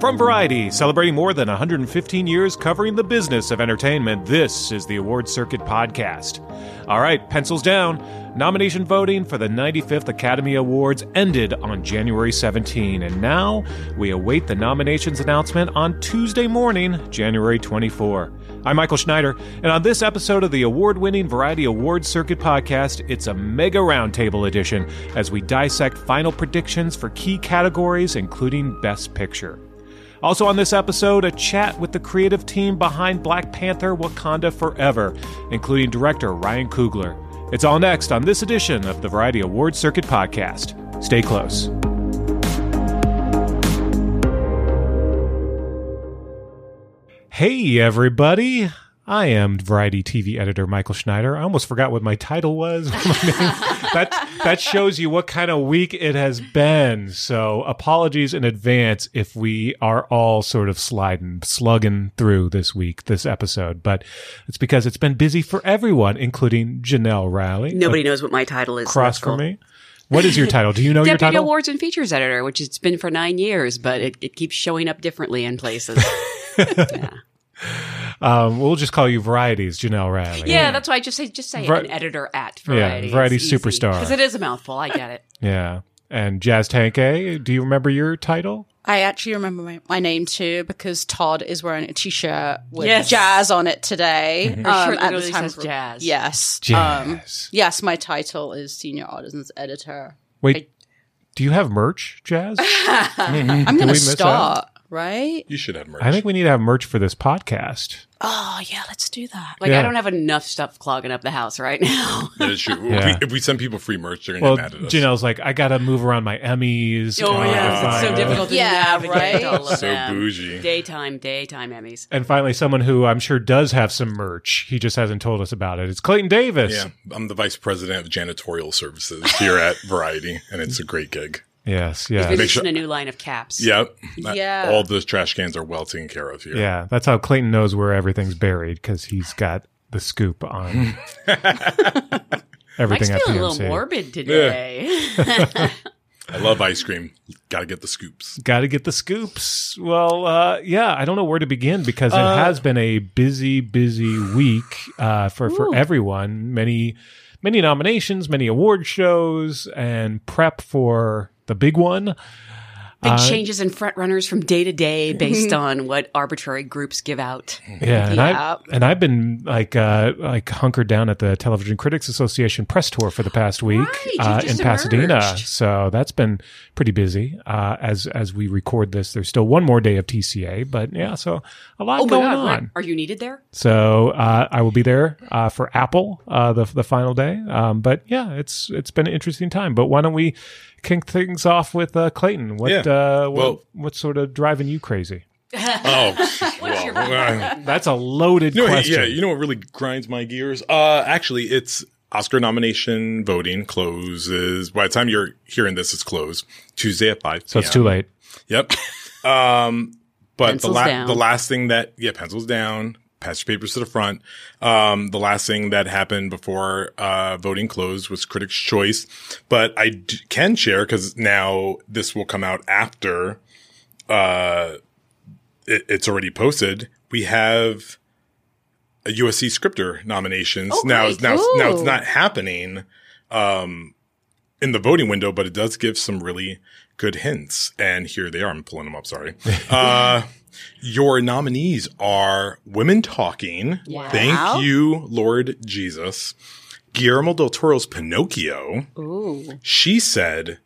From Variety, celebrating more than 115 years covering the business of entertainment, this is the Award Circuit Podcast. All right, pencils down. Nomination voting for the 95th Academy Awards ended on January 17, and now we await the nominations announcement on Tuesday morning, January 24. I'm Michael Schneider, and on this episode of the award winning Variety Award Circuit podcast, it's a mega roundtable edition as we dissect final predictions for key categories, including Best Picture. Also, on this episode, a chat with the creative team behind Black Panther Wakanda Forever, including director Ryan Coogler. It's all next on this edition of the Variety Award Circuit podcast. Stay close. Hey, everybody. I am Variety TV editor Michael Schneider. I almost forgot what my title was. that that shows you what kind of week it has been. So apologies in advance if we are all sort of sliding, slugging through this week, this episode. But it's because it's been busy for everyone, including Janelle Riley. Nobody knows what my title is. Cross for me. What is your title? Do you know Deputy your title? Awards and Features Editor, which it's been for nine years, but it, it keeps showing up differently in places. yeah. Um, we'll just call you Varieties, Janelle Riley. Yeah, that's why I just say just say Var- an editor at Yeah, Variety. Variety superstar. because it is a mouthful. I get it. Yeah. And Jazz Tangcay, do you remember your title? I actually remember my, my name too because Todd is wearing a t-shirt with Yes. jazz on it today. Her um, shirt at the time says jazz. Yes. Um, Jazz. yes, my title is senior artisans editor. Wait, do you have merch, Jazz? I'm going to miss start, right? You should have merch. I think we need to have merch for this podcast. Oh, yeah, let's do that. Like Yeah. I don't have enough stuff clogging up the house right now. That is true. Yeah. If, we, if we send people free merch, they're gonna Well, get mad at us. Janelle's like, I got to move around my Emmys. oh and yeah, it's so find- difficult to Yeah, navigate right? all of So them. bougie. Daytime, daytime Emmys. And finally, someone who I'm sure does have some merch. He just hasn't told us about it. It's Clayton Davis. Yeah, I'm the vice president of janitorial services here at Variety, and it's a great gig. Yes. We're Yes. Make just sure- in a new line of caps. Yep. Yeah. All those trash cans are well taken care of here. Yeah. That's how Clayton knows where everything's buried because he's got the scoop on everything Mike's at feeling a PMC. little morbid today. I love ice cream. Got to get the scoops. Got to get the scoops. Well, uh, yeah, I don't know where to begin because it Uh, has been a busy, busy week uh, for for everyone. Many, many nominations, many award shows, and prep for the big one. Big Uh, changes in front runners from day to day based on what arbitrary groups give out. Yeah, and Yeah. I and I've been like uh, like hunkered down at the Television Critics Association press tour for the past week Right, uh, in Pasadena. So that's been pretty busy. Uh, as as we record this, there's still one more day of TCA, but yeah, so a lot Oh going God, on. what? Are you needed there? So uh, I will be there uh, for Apple uh, the the final day. Um, but yeah, it's it's been an interesting time. But why don't we kick things off with uh, Clayton? What Yeah. uh, what, Well- what's sort of driving you crazy? Oh, well, That's a loaded you know, question. yeah. You know what really grinds my gears? Uh, actually, it's Oscar nomination voting closes. By the time you're hearing this, it's closed Tuesday at five. so it's too late. Yep. Um, but Pencils the, la- the last thing that, yeah, pencils down, pass your papers to the front. Um, the last thing that happened before, uh, voting closed was Critics' Choice. But I d- can share because now this will come out after, uh, it, it's already posted. We have a USC scripter nominations. Oh, now, great. now, now it's not happening, um, in the voting window, but it does give some really good hints. And here they are. I'm pulling them up. Sorry. Uh, your nominees are Women Talking. Wow. Thank you, Lord Jesus. Guillermo del Toro's Pinocchio. Ooh. She said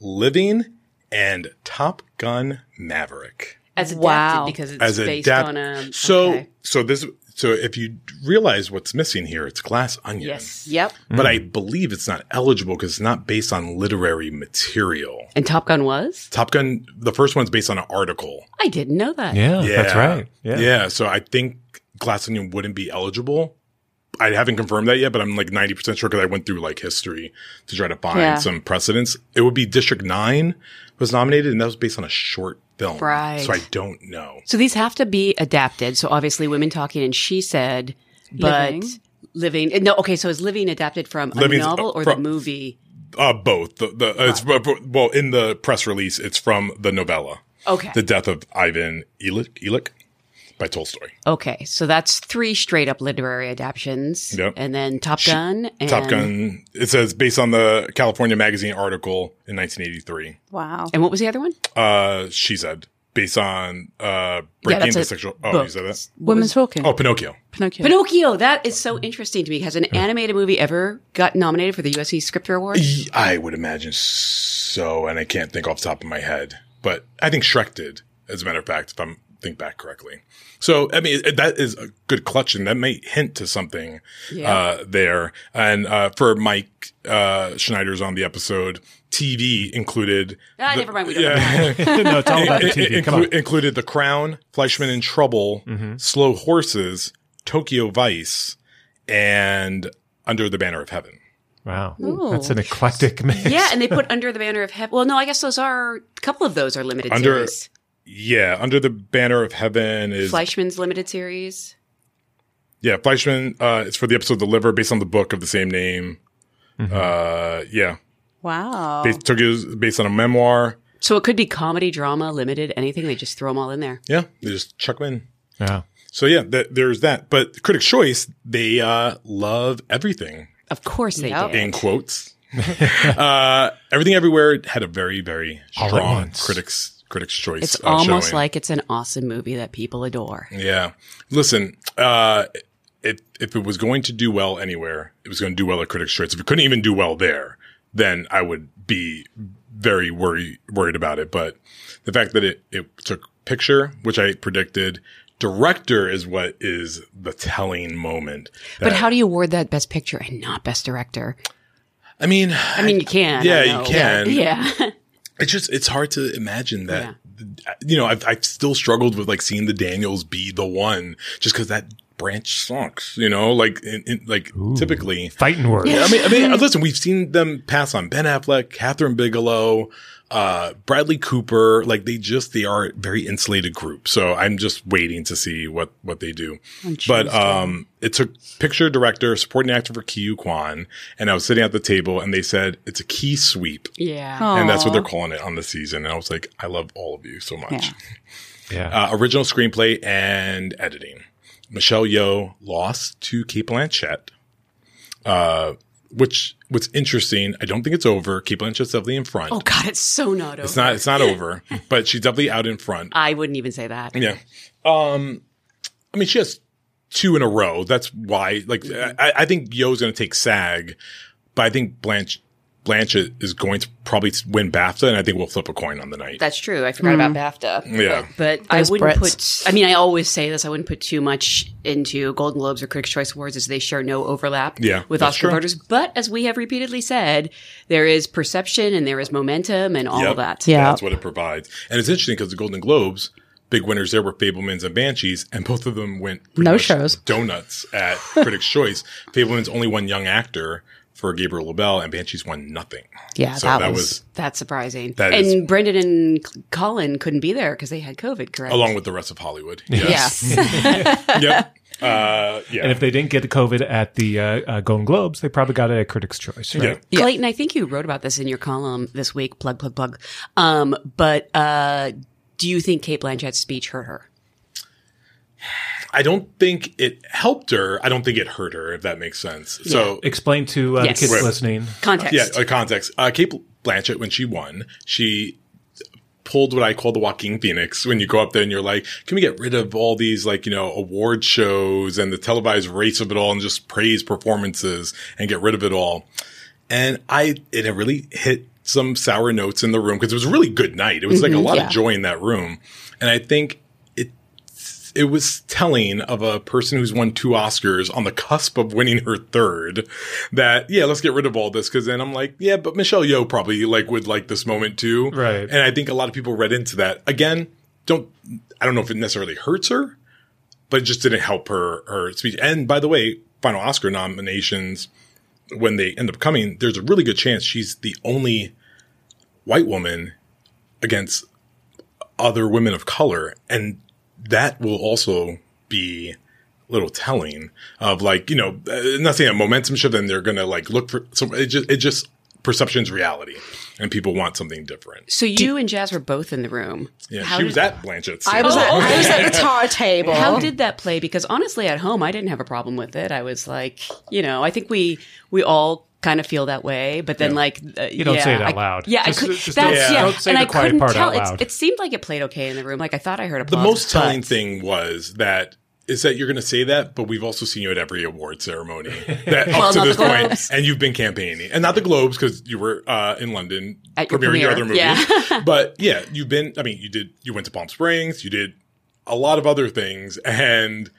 Living and Top Gun Maverick. As adapted Wow. because it's As based adapt- on a. so okay. so this so if you realize what's missing here, it's Glass Onion. Yes. Yep. But I believe it's not eligible because it's not based on literary material. And Top Gun was? Top Gun, the first one's based on an article. I didn't know that. Yeah, that's right. Yeah. Yeah. So I think Glass Onion wouldn't be eligible. I haven't confirmed that yet, but I'm like 90% sure because I went through like history to try to find Yeah. some precedents. It would be District 9 was nominated and that was based on a short film. Right. So I don't know. So these have to be adapted. So obviously, women talking and she said, but Living. living. No, okay. So is living adapted from a novel or from- the movie? Uh, both. The, the, uh, it's, well, in the press release, it's from the novella. Okay. The Death of Ivan Ilik, Ilik by Tolstoy. Okay, so that's three straight up literary adaptations. Yep. And then Top Gun. And Top Gun. It says based on the California Magazine article in 1983. Wow. And what was the other one? Uh, she said based on uh breaking that's the sexual. Oh, book. you said that. women's talking. Oh, Pinocchio. Pinocchio. Pinocchio. That is so interesting to me. Has an animated movie ever got nominated for the USC Scripter Award? i would imagine so, and I can't think off the top of my head, but I think Shrek did, as a matter of fact, if I'm think back correctly. So, I mean, that is a good clutch, and that may hint to something uh, there. And uh, for Mike uh, Schneider's on the episode, TV included. Ah, the- never mind. We don't know. no, it's all about the TV. it Come on. inclu- included The Crown, Fleishman in Trouble, Slow Horses, Tokyo Vice, and Under the Banner of Heaven. Wow. That's an eclectic mix. Yeah, and they put Under the Banner of Heaven. Well, no, I guess those are a couple of those are limited Under- series. Yeah, Under the Banner of Heaven is Fleishman's limited series. yeah Fleishman. Uh, it's for the episode "The Liver," based on the book of the same name. Uh, yeah, Wow. based, Tokyo's based on a memoir. So it could be comedy, drama, limited, anything. They just throw them all in there. Yeah, they just chuck 'em in. Yeah. So yeah, th- there's that. But Critics' Choice, they uh, love everything Of course they Yep. did. in quotes. uh, everything everywhere had a very very strong critics critics choice. It's uh, almost showing. like it's an awesome movie that people adore. Yeah. Listen, uh, if, if it was going to do well anywhere, it was going to do well at Critics' Choice. If it couldn't even do well there, then I would be very worried, worried about it. But the fact that it, it took picture, which I predicted, director is what is the telling moment. But how do you award that Best Picture and not Best Director? I mean, I mean, you can. Yeah, you can. Yeah. It's just it's hard to imagine that you know I've, I've still struggled with like seeing the daniels be the one just because that branch sucks you know? Like in, in, like typically Fighting words. i mean i mean listen we've seen them pass on ben affleck kathryn bigelow uh bradley cooper like they just they are a very insulated group so i'm just waiting to see what what they do but um it took picture director supporting actor for Ke Huy Quan and i was sitting at the table and they said it's a key sweep Yeah. and that's what they're calling it on the season. And I was like, I love all of you so much. Yeah. Yeah. Uh, original screenplay and editing. Michelle Yeoh lost to Cate Blanchett. Uh, which what's interesting, I don't think it's over. Cate Blanchett's definitely in front. Oh God, it's so not over. It's not. It's not over, but she's definitely out in front. I wouldn't even say that. Yeah. Um, I mean, she has two in a row. That's why, like, I, I think Yeoh's going to take SAG, but I think Blanche, Blanchett is going to probably win BAFTA, and I think we'll flip a coin on the night. That's true. I forgot about mm. BAFTA. Yeah. But, but I wouldn't Brits. put, I mean, I always say this, I wouldn't put too much into Golden Globes or Critics' Choice Awards as they share no overlap Yeah, with that's Oscar true. voters. But as we have repeatedly said, there is perception and there is momentum and all Yep. of that. Yeah. That's what it provides. And it's interesting because the Golden Globes, big winners there were Fabelmans and Banshees, and both of them went No much shows. donuts at Critics' Choice. Fabelmans only won Young Actor for Gabriel LaBelle, and Banshees won nothing. Yeah, so that that was- was That's surprising. That and is- Brendan and Colin couldn't be there because they had COVID, correct? along with the rest of Hollywood. Yes. yep. Uh, yeah. And if they didn't get COVID at the uh, uh, Golden Globes, they probably got it at Critics' Choice, right? yeah. Clayton, I think you wrote about this in your column this week. Plug, plug, plug. Um, but uh, do you think Cate Blanchett's speech hurt her? I don't think it helped her. I don't think it hurt her, if that makes sense. So, Explain to uh, Yes. the kids Right. listening. Context. yeah, uh, context. Uh, Cate Blanchett, when she won, she pulled what I call the Joaquin Phoenix. When you go up there and you're like, can we get rid of all these like, you know, award shows and the televised race of it all and just praise performances and get rid of it all? And I, it really hit some sour notes in the room because it was a really good night. It was like a lot yeah. of joy in that room. And I think it, was telling of a person who's won two Oscars on the cusp of winning her third that, yeah, let's get rid of all this. Cause then I'm like, yeah, but Michelle Yeoh probably like would like this moment too. Right. And I think a lot of people read into that. Again, don't, I don't know if it necessarily hurts her, but it just didn't help her, her speech. And by the way, final Oscar nominations, when they end up coming, there's a really good chance she's the only white woman against other women of color. And that will also be a little telling of like, you know, uh, not saying a momentum shift and they're going to like look for some, it just, it just, perception's reality and people want something different. So you and Jazz were both in the room. Yeah. How she did- was at Blanchett's. I was, Oh, at, I was at the tar table. How did that play? Because honestly, at home, I didn't have a problem with it. I was like, you know, I think we we all kind of feel that way. But then, like, uh, You don't yeah, say it out I- loud. Yeah, Just- I could. just that's don't- yeah, don't say and the I quiet couldn't part tell. out It's- It seemed like it played okay in the room. Like I thought I heard a. the most telling thing was that is that you're going to say that, but we've also seen you at every award ceremony that Well, up to this point, Globes. and you've been campaigning, and not the Globes because you were uh, in London At your premiering your other movie. premiere, yeah. but yeah, you've been. I mean, you did. You went to Palm Springs. You did a lot of other things, and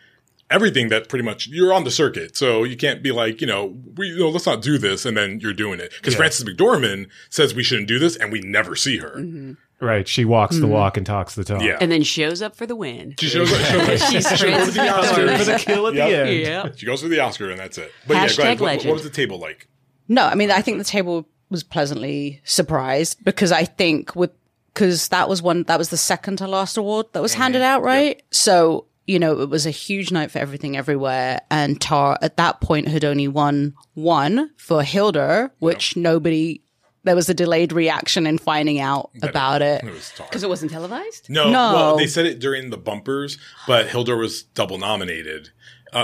everything that pretty much you're on the circuit. So you can't be like, you know, we, you know, let's not do this, and then you're doing it because Frances McDormand says we shouldn't do this, and we never see her. Right. She walks the mm-hmm. walk and talks the talk. Yeah. and then shows up for the win. She shows, shows, She's she goes for the Oscar. For the kill at Yep. the end. Yeah. She goes for the Oscar, and that's it. But yeah, Hashtag go ahead. What, legend. what was the table like? No, I mean, I think the table was pleasantly surprised because I think with, because that was one, that was the second to last award that was mm-hmm. handed out, right? So, you know, it was a huge night for everything everywhere. And Tar at that point had only won one for Hildur, which nobody, there was a delayed reaction in finding out about it. It was Because it wasn't televised. No, No. well, they said it during the bumpers, but Hildur was double nominated.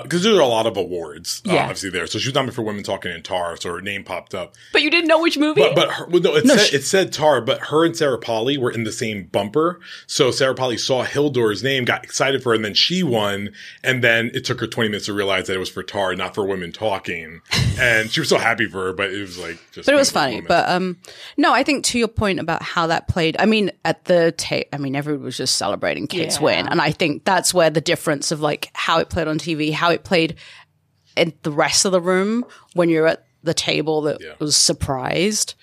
Because there are a lot of awards, uh, Yeah. obviously, there. So she was nominated for Women Talking in Tar, so her name popped up. But you didn't know which movie. But, but her, well, no, it, said, it said Tar, but her and Sarah Polley were in the same bumper. So Sarah Polley saw Hildur's name, got excited for her, and then she won. And then it took her 20 minutes to realize that it was for Tar, not for Women Talking. And she was so happy for her, but it was like just. But it was funny. those moments. But um, no, I think to your point about how that played. I mean, at the tape, I mean, everyone was just celebrating Kate's Yeah. win, and I think that's where the difference of like how it played on TV, how it played in the rest of the room when you're at the table that Yeah. was surprised,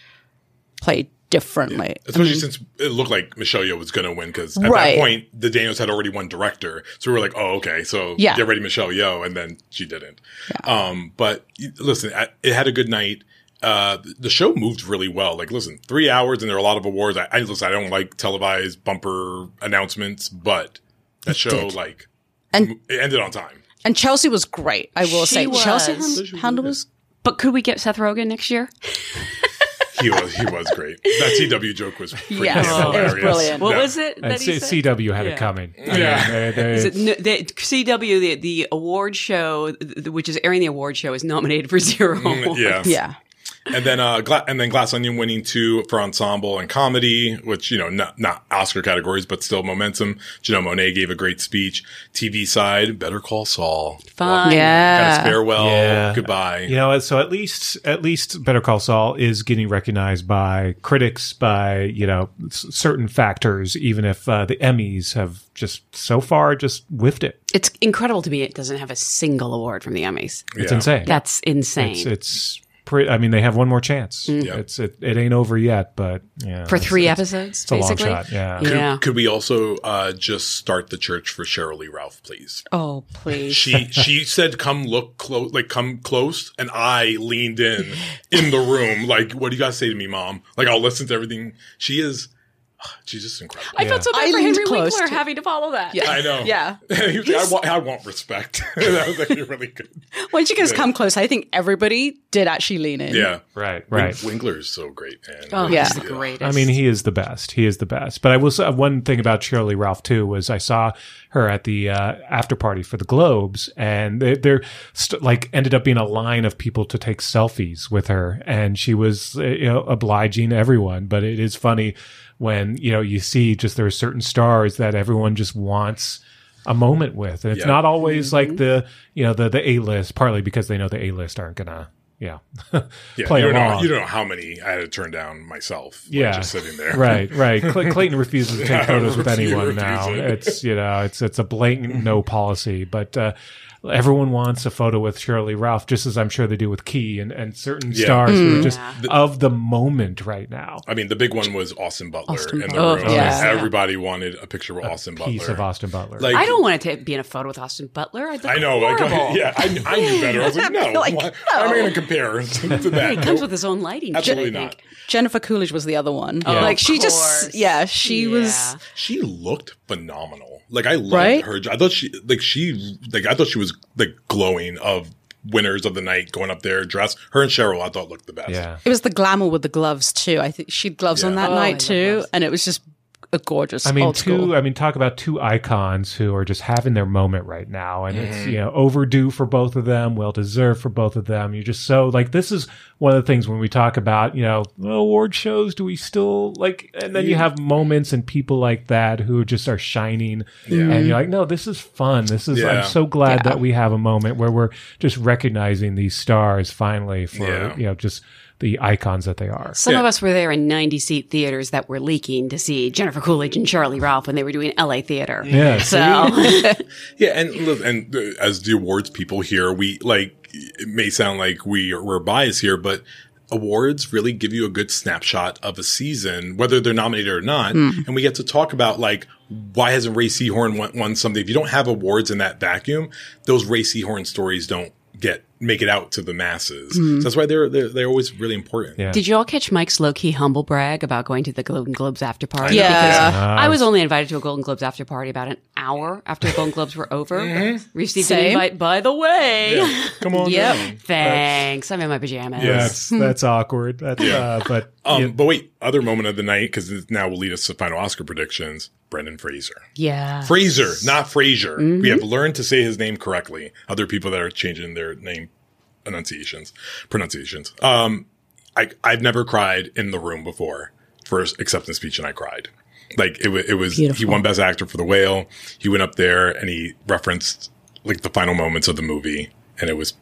played differently. Especially since it looked like Michelle Yeoh was going to win because at Right. that point the Daniels had already won director, so we were like, oh okay, so Yeah. get ready, Michelle Yeoh, and then she didn't. Um, but listen, I- it had a good night. Uh, the show moved really well. Like, listen, three hours and there are a lot of awards. I, I listen, I don't like televised bumper announcements, but that show did. like And- it ended on time. And Chelsea was great. I will She say Chelsea was. hand- handle was But could we get Seth Rogen next year? He was he was great. That CW joke was pretty Yes, damn it was brilliant. What Yeah. was it that he C- said? CW had Yeah. it coming. Yeah. They- they- Is it, no, the, CW, the, the award show, th- which is airing the award show, is nominated for zero. Mm, Yeah. yeah. And then, uh, Gla- and then Glass Onion winning two for ensemble and comedy, which, you know, not, not Oscar categories, but still momentum. Janelle Monet gave a great speech. TV side, Better Call Saul. Fine. Yeah. Kind of farewell. Yeah. Goodbye. You know, so at least at least Better Call Saul is getting recognized by critics, by you know s- certain factors, even if uh, the Emmys have just so far just whiffed it. It's incredible to me it doesn't have a single award from the Emmys. It's Yeah. insane. That's insane. It's it's pretty. I mean, they have one more chance. Yeah. It's it, it ain't over yet, but yeah, for three it's- episodes, It's a long basically. shot. Yeah. Could, Yeah. could we also, uh, just start the church for Sheryl Lee Ralph, please? Oh please. She, she said, come look close, like come close. And I leaned in, in the room. Like, what do you guys say to me, mom? Like, I'll listen to everything. She is, she's just incredible. I felt so bad I for Henry close Winkler to- having to follow that. Yeah. I know. Yeah. he was like, I, want, I want respect. that was actually really good. When she goes come close, I think everybody did actually lean in. Yeah. Right. Right. Winkler's so great, man. Oh, Yeah. he's the greatest. I mean, he is the best. He is the best. But I will say one thing about Sheryl Ralph too was I saw her at the uh, after party for the Globes, and they, they're st- like ended up being a line of people to take selfies with her, and she was uh, you know obliging everyone. But it is funny when you know you see just there are certain stars that everyone just wants a moment with, and it's Yeah. not always like the you know the the A list, partly because they know the A list aren't gonna yeah, Yeah, play you don't, know, along. you don't know how many I had to turn down myself. like, yeah, just sitting there. Right, right. Cl- Clayton refuses to take Yeah, photos with anyone now. refusing. It's you know, it's it's a blatant no policy. But uh, everyone wants a photo with Sheryl Ralph, just as I'm sure they do with Key and and certain Yeah. stars who Mm. are just of the moment right now. I mean, the big one was Austin Butler Austin in the Butler. room. Oh, yeah. Everybody wanted a picture with Austin Butler. Piece of Austin Butler. Like, I don't want to be in a photo with Austin Butler. I'd look I know. Like, yeah, I, I knew better. I was like, no. Like, why, why am I going to compare to that? He comes with his own lighting. Absolutely I not. Jennifer Coolidge was the other one. Yeah. Like she Of just, yeah, she was. She looked phenomenal. Like I loved Right? her. I thought she like she like I thought she was like glowing of winners of the night going up there dressed. Her and Sheryl I thought looked the best. yeah. It was the glamour with the gloves too. I think she had gloves on that Oh, night love too, and it was just a gorgeous. I mean, old two. school. I mean, talk about two icons who are just having their moment right now, and it's Mm-hmm. you know overdue for both of them, well deserved for both of them. You're just so like this is one of the things when we talk about you know award shows. Do we still like? And then you have moments and people like that who just are shining, and you're like, no, this is fun. This is. Yeah. I'm so glad that we have a moment where we're just recognizing these stars finally for Yeah. you know just the icons that they are. Some Yeah. of us were there in 90 seat theaters that were leaking to see Jennifer Coolidge and Charlie Ralph when they were doing LA theater. Yeah, So, Yeah, and look, and uh, as the awards people here, we like it may sound like we we're biased here, but awards really give you a good snapshot of a season, whether they're nominated or not, and we get to talk about like why hasn't Rhea Seehorn won, won something? If you don't have awards in that vacuum, those Rhea Seehorn stories don't get make it out to the masses. So that's why they're, they're they're always really important. Yeah. did you all catch Mike's low key humble brag about going to the Golden Globes after party? Yeah. Because Ah. I was only invited to a Golden Globes after party about an hour after the Golden Globes were over. Received an invite, by the way. Come on, Yep. down. Thanks. I'm in my pajamas. Yeah. That's that's awkward. That's uh, but Um, yeah. but wait, other moment of the night because now will lead us to final Oscar predictions. Brendan Fraser. Yeah. Fraser, not Fraser. Mm-hmm. We have learned to say his name correctly. Other people that are changing their name enunciations, pronunciations. Um, I, I've never cried in the room before for his acceptance speech and I cried. Like it, it was, he won best actor for the whale. He went up there and he referenced like the final moments of the movie and it was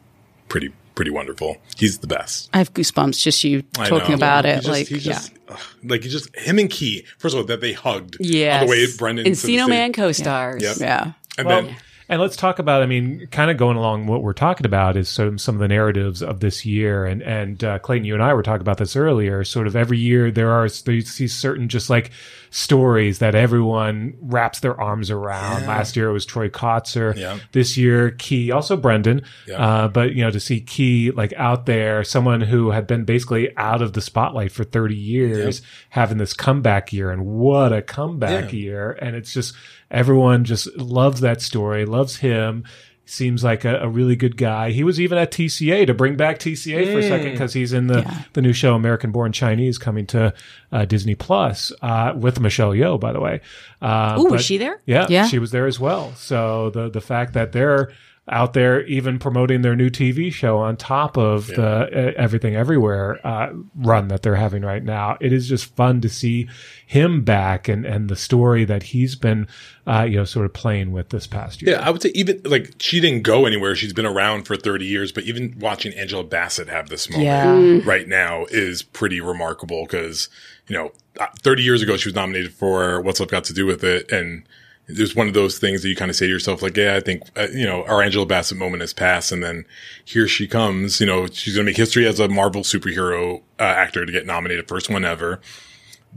pretty, pretty wonderful. He's the best. I have goosebumps just you talking about He it. just- like, he yeah. just, ugh, like he just him and Key. First of all, that they hugged yeah the way Brendan to the Encino. Man co-stars. Yep. yeah. and Well, then and let's talk about. I mean, kind of going along what we're talking about is sort of some of the narratives of this year, and and uh, Clayton, you and I were talking about this earlier. Sort of every year there are there's these certain just like stories that everyone wraps their arms around. Last year it was Troy Kotsur. Yeah. This year Key, also Brendan. Yeah. Uh, but you know to see Key like out there, someone who had been basically out of the spotlight for 30 years, having this comeback year, and what a comeback Yeah. year! And it's just everyone just loves that story, loves him. Seems like a, a really good guy. He was even at TCA to bring back TCA for a second because he's in the, the new show American Born Chinese coming to uh, Disney Plus uh, with Michelle Yeoh, by the way. Uh, Ooh, was she there? Yeah, Yeah. she was there as well. So the the fact that they're out there even promoting their new TV show on top of the uh, Everything Everywhere uh, run that they're having right now, it is just fun to see him back and and the story that he's been uh, you know sort of playing with this past year. Yeah, I would say even like she didn't go anywhere. She's been around for 30 years, but even watching Angela Bassett have this moment Yeah. right now is pretty remarkable because, you know, uh, 30 years ago she was nominated for What's Love Got to Do with It. And there's one of those things that you kind of say to yourself, like, yeah, I think, uh, you know, our Angela Bassett moment has passed. And then here she comes, you know, she's going to make history as a Marvel superhero uh, actor to get nominated, first one ever.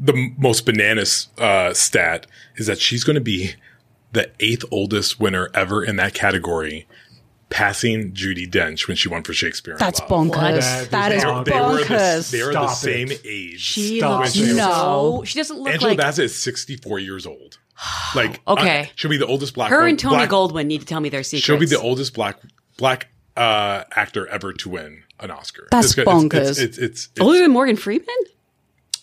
The m- most bananas uh, stat is that she's going to be the eighth oldest winner ever in that category, passing Judi Dench when she won for Shakespeare. in That's Love. bonkers. That That is is bonkers. They were the, they are the same it. age. She Stop looks it. so. She doesn't look Angela like. Bassett is 64 years old. Like, Okay. uh, she'll be the oldest black. her and Tony black, Goldwyn need to tell me their secrets. She'll be the oldest black black uh, actor ever to win an Oscar. That's It's good. bonkers. It's, it's, it's, it's, older than Morgan Freeman.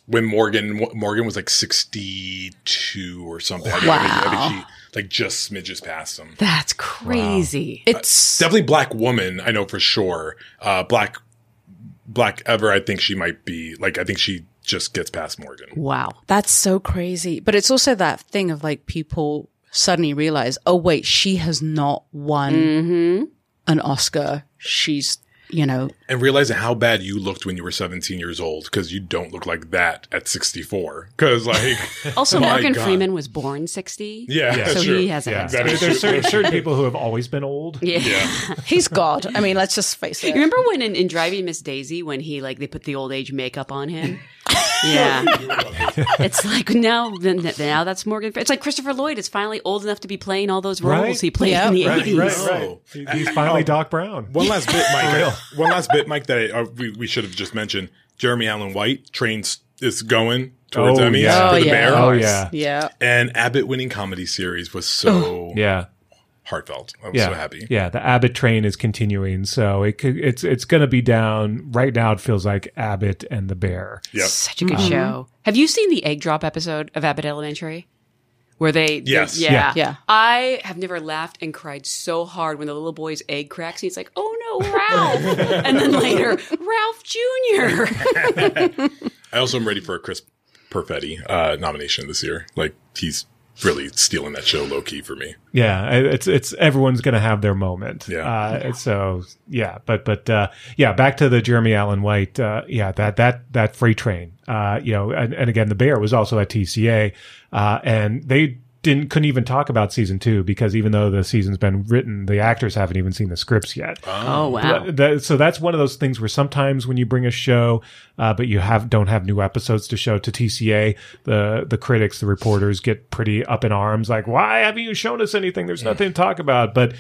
when Morgan Morgan was like 62 or something. I think- I think, I think she like just smidges past him. That's crazy. It's Definitely black woman, I know for sure. Uh, black black ever, I think she might be like I think she just gets past Morgan. Wow. that's so crazy. But it's also that thing of like people suddenly realize, oh wait, she has not won Mm-hmm. an Oscar. She's you know, and realizing how bad you looked when you were 17 years old because you don't look like that at 64 because like Also, Morgan God. Freeman was born 60. yeah, that's So true. he has a Yeah, head is there's certain, certain people who have always been old. Yeah. yeah he's God. I mean, let's just face it. You remember when in, in Driving Miss Daisy when he like they put the old age makeup on him? Yeah, it's like now now that's Morgan. It's like Christopher Lloyd is finally old enough to be playing all those roles Right. he played Yeah. in the Right, eighties. right, right. Oh. He- He's finally Doc Brown. one last bit mike one last bit mike that I, uh, we, we should have just mentioned jeremy allen white trains is going towards Oh, emmys yeah. for Oh, the yeah. bear Oh yeah, Yeah. and abbott winning comedy series was so yeah. Heartfelt i was yeah, so happy Yeah, the Abbott train is continuing, so it could, it's it's going to be down right now. It feels like Abbott and the Bear. yep Such a good show. Have you seen the egg drop episode of Abbott Elementary? Where they, they- Yes. yeah. Yeah. Yeah. I have never laughed and cried so hard when the little boy's egg cracks. And he's like, "Oh no, Ralph!" and then later, Ralph Junior. i also am ready for a chris perfetti uh, nomination this year like he's really stealing that show low-key for me Yeah, it's it's everyone's going to have their moment. Yeah. Uh, So yeah, but but uh, yeah, back to the Jeremy Allen White. Uh, yeah, that that that freight train. Uh, you know, and, and again, the Bear was also at TCA, uh, and they didn't couldn't even talk about season two because even though the season's been written, the actors haven't even seen the scripts yet. oh wow. But that- so that's one of those things where sometimes when you bring a show, uh, but you have don't have new episodes to show to TCA, the the critics, the reporters get pretty up in arms, like, "Why haven't you shown us anything? There's nothing to talk about." But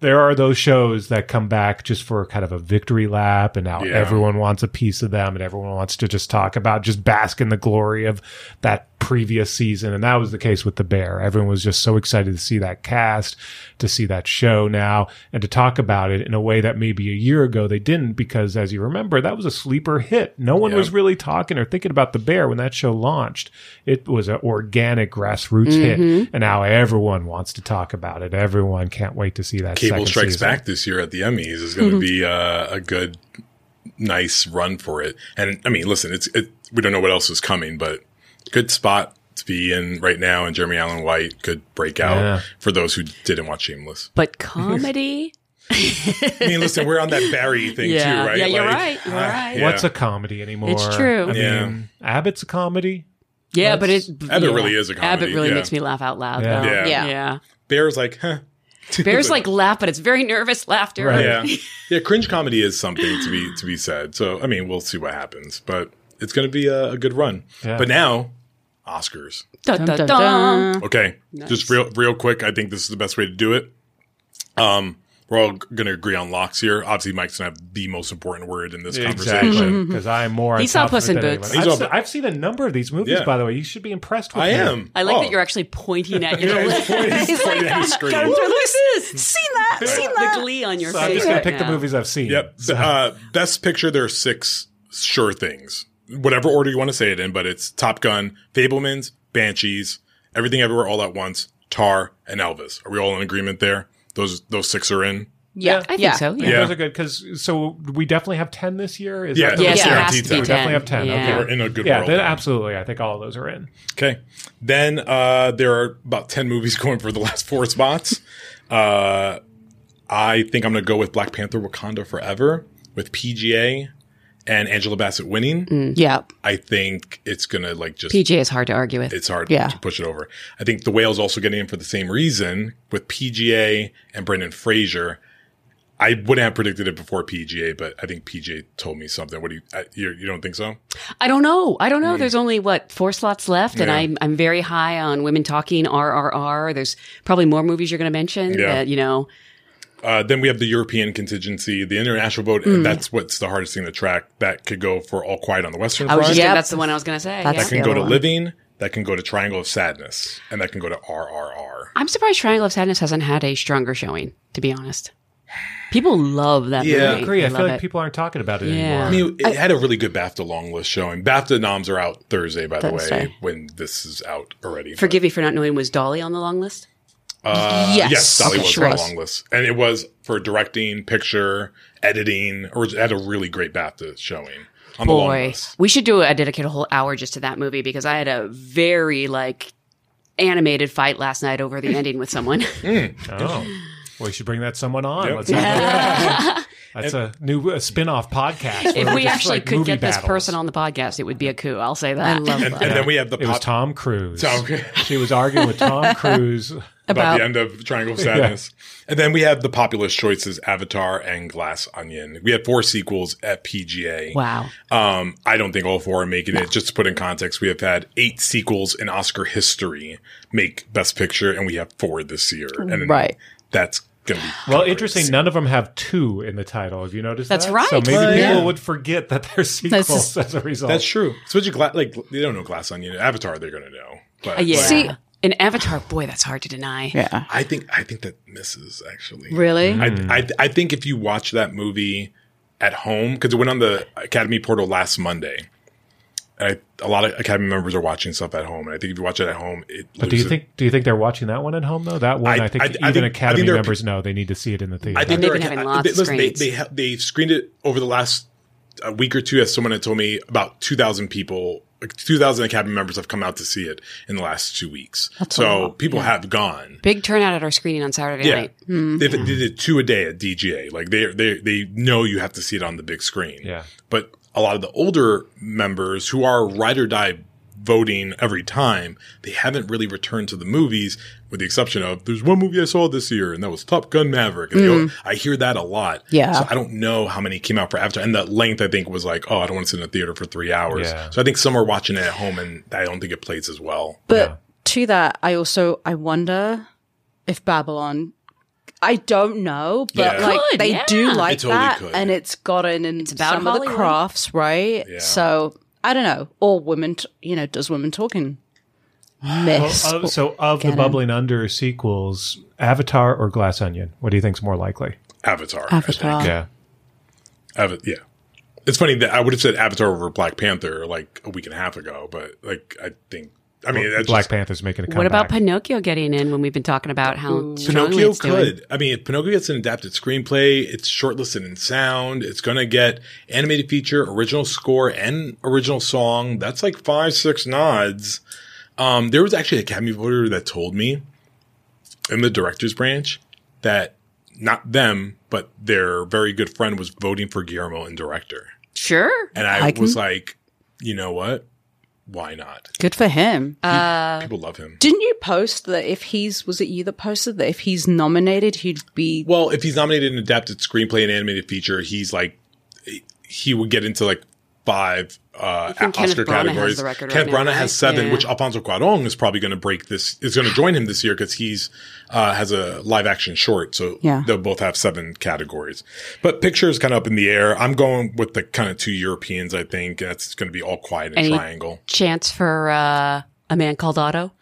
there are those shows that come back just for kind of a victory lap, and now Yeah. everyone wants a piece of them, and everyone wants to just talk about, just bask in the glory of that previous season. And that was the case with The Bear. Everyone was just so excited to see that cast, to see that show now, and to talk about it in a way that maybe a year ago they didn't, because as you remember, that was a sleeper hit. No one Yeah. was really talking or thinking about The Bear when that show launched. It was an organic grassroots hit, and now everyone wants to talk about it. Everyone can't wait to see that. Cable Strikes season. Back this year at the Emmys is going to be uh, a good, nice run for it. And I mean, listen, it's it, we don't know what else is coming, but good spot to be in right now. And Jeremy Allen White could break out Yeah. for those who didn't watch Shameless. but comedy. I mean, listen, we're on that Barry thing yeah, too, right? yeah, you're Like, right. You're ah, right. yeah. What's a comedy anymore? It's true. I Yeah. mean, Abbott's a comedy. Yeah, but it Abbott yeah. really is a comedy, Abbott really yeah. makes me laugh out loud. Yeah. Though. Yeah. yeah, Yeah. Bear's like, huh. Bears like laugh, but it's very nervous laughter. Right. Yeah, yeah. Cringe comedy is something to be to be said. So I mean, we'll see what happens, but it's going to be a, a good run. Yeah. But now, Oscars. Dun, dun, Dun, dun. dun. Okay, just real real quick. I think this is the best way to do it. Um, we're all going to agree on locks here. Obviously, Mike's going to have the most important word in this Exactly, conversation. because I'm more. He on saw top of Puss in Boots. I've, all- se- I've seen a number of these movies, Yeah. by the way. You should be impressed with I me. am. I like Oh. that you're actually pointing at your Yeah, list. he's pointing- he's pointing at his screen. Look at this. Seen that? Seen The that? glee on your So I'm just gonna right pick the movies I've seen. Yep. Uh, best picture. There are six sure things. Whatever order you want to say it in, but it's Top Gun, Fabelmans, Banshees, Everything Everywhere All at Once, Tar, and Elvis. Are we all in agreement there? Those those six are in. Yeah. I think yeah. so. Yeah, Yeah. those are good because so we definitely have ten this year. Is Yeah, that the- Yes, Yeah. Guaranteed ten. we definitely have ten. Yeah. Okay, We're in a good yeah, world. then absolutely. I think all of those are in. Okay. Then uh, there are about 10 movies going for the last four spots. Uh, I think I'm going to go with Black Panther Wakanda Forever with PGA and Angela Bassett winning. Mm, yeah. I think it's going to like just. PJ is hard to argue with. It's hard Yeah. to push it over. I think the whale's also getting in for the same reason with PGA and Brendan Fraser. I wouldn't have predicted it before PGA, but I think PGA told me something. What do you, I, you, you don't think so? I don't know. I don't know. Mm. There's only what four slots left, and I'm I'm very high on women talking RRR. There's probably more movies you're going to mention Yeah. that you know. Uh, then we have the European contingency, the international vote. Mm. and That's what's the hardest thing to track. That could go for All Quiet on the Western Front. just Yep. that's the one I was going to say. That's yeah. that can go to one. Living. That can go to Triangle of Sadness, and that can go to RRR. I'm surprised Triangle of Sadness hasn't had a stronger showing. To be honest, people love that Yeah. movie. I agree. They I feel like it. people aren't talking about it Yeah. anymore. I mean, it had a really good BAFTA long list showing. BAFTA noms are out Thursday, by the way, Thursday. when this is out already. Forgive me for not knowing. Was Dolly on the long list? Uh, Yes. yes, Dolly Okay, was sure on the long list, and it was for directing, picture, editing, or had a really great BAFTA showing on the long Boy, list. we should do a dedicate a whole hour just to that movie because I had a very like animated fight last night over the ending with someone. Oh, well, you should bring that someone on. Yep. Let's have That's a new a spin-off podcast. If we actually like, could movie get this person on the podcast, it would be a coup. I'll say that. I love and, that. and then we have the It was Tom Cruise. Tom- She was arguing with Tom Cruise. About, About- the end of Triangle of Sadness. And then we have the populist choices Avatar and Glass Onion. We had four sequels at PGA. Wow. Um, I don't think all four are making it. Just to put in context, we have had eight sequels in Oscar history make Best Picture, and we have four this year. And Right. That's going to be Well, interesting. None of them have two in the title. Have you noticed That's that? right. So maybe Well, people yeah. would forget that they're sequels just- as a result. That's true. Especially gla- like they don't know Glass Onion. Avatar, they're going to know. But Uh, yeah. like, See- An Avatar, boy, that's hard to deny. Yeah. I think I think that misses actually. Really? Mm. I, I I think if you watch that movie at home because it went on the Academy portal last Monday. And I, a lot of Academy members are watching stuff at home, and I think if you watch it at home, it. But do you loses- think do you think they're watching that one at home though? That one, I- I, think I- I even think- I think Academy there are members know they need to see it in the theater. I think they've been having lots they, listen, they, screens. they ha- they've screened it over the last uh, week or two. As someone had told me, about two thousand people, like two thousand Academy members have come out to see it in the last two weeks. so people have gone. Big turnout at our screening on Saturday Yeah, night. Hmm. They've, they did two a day at DGA. Like they they they know you have to see it on the big screen. Yeah. but a lot of the older members who are ride or die voting every time, they haven't really returned to the movies, with the exception of there's one movie I saw this year, and that was Top Gun Maverick. And they go- mm. I hear that a lot. Yeah. so I don't know how many came out for after. and the length I think was like, oh, I don't want to sit in a theater for three hours. Yeah. So I think some are watching it at home, and I don't think it plays as well. But Yeah. to that, I also I wonder if Babylon. I don't know, but Yeah. like Could, they yeah. do It like totally that, could. and it's gotten in about some of the crafts, right? Yeah. So I don't know. Or women, t- you know, does women talking miss? Well, uh, so of the Get 'em. bubbling under sequels, Avatar or Glass Onion, what do you think's more likely? Avatar. Avatar. yeah. Ava- yeah. It's funny that I would have said Avatar over Black Panther like a week and a half ago, but like I think I mean that's Black just, Panther's making a comeback. What about Pinocchio getting in when we've been talking about how Pinocchio it's doing? could. I mean, if Pinocchio gets an adapted screenplay, it's shortlisted in sound. It's going to get animated feature, original score, and original song. That's like five, six nods. Um, there was actually a Academy voter that told me in the director's branch that not them, but their very good friend was voting for Guillermo in director. Sure. And I, I can- was like, you know what? Why not? Good for him. Uh, people love him. Didn't you post that if he's was it you that posted that if he's nominated he'd be Well, if he's nominated in adapted screenplay and animated feature, he's like he would get into like five uh, Kenneth Oscar Branagh categories. record right now, Branagh has seven, Yeah. which Alfonso Cuarón is probably going to break this. Is going to join him this year because he's uh, has a live action short, so Yeah. they'll both have seven categories. But picture is kind of up in the air. I'm going with the kind of two Europeans. I think that's going to be all quiet and Any triangle. chance for uh, a man called Otto,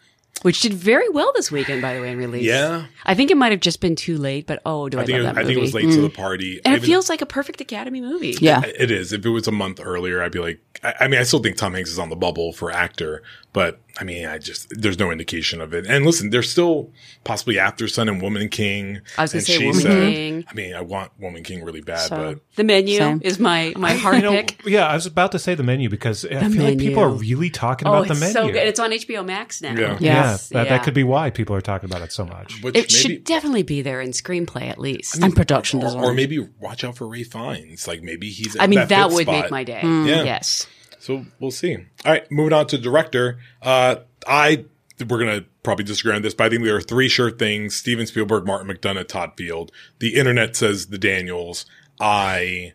which did very well this weekend, by the way, in release. Yeah. I think it might have just been too late, but oh, do I, I think love it, that I think it was late to the mm-hmm. party. and I it even- feels like a perfect Academy movie. yeah. It is. If it was a month earlier, I'd be like, I, I mean, I still think Tom Hanks is on the bubble for actor, but I mean, I just, there's no indication of it. And listen, there's still possibly After Sun and Woman King. I was gonna say Woman Said. King. I mean, I want Woman King really bad, So- but The menu Same. is my my hard You know, pick. yeah, I was about to say the menu because I feel like people are really talking Oh, about the it's menu. so good. It's on HBO Max now. Yeah. yeah, that, yeah. that could be why people are talking about it so much. which It maybe, should definitely be there in screenplay at least. I and production or, design. or maybe watch out for Ralph Fiennes. Like maybe he's, I mean, that, that, fifth would spot. make my day. Mm. Yeah. Yes. So we'll see. All right, moving on to director. Uh, I we're gonna probably disagree on this, but I think there are three sure things: Steven Spielberg, Martin McDonagh, Todd Field. The internet says the Daniels. I.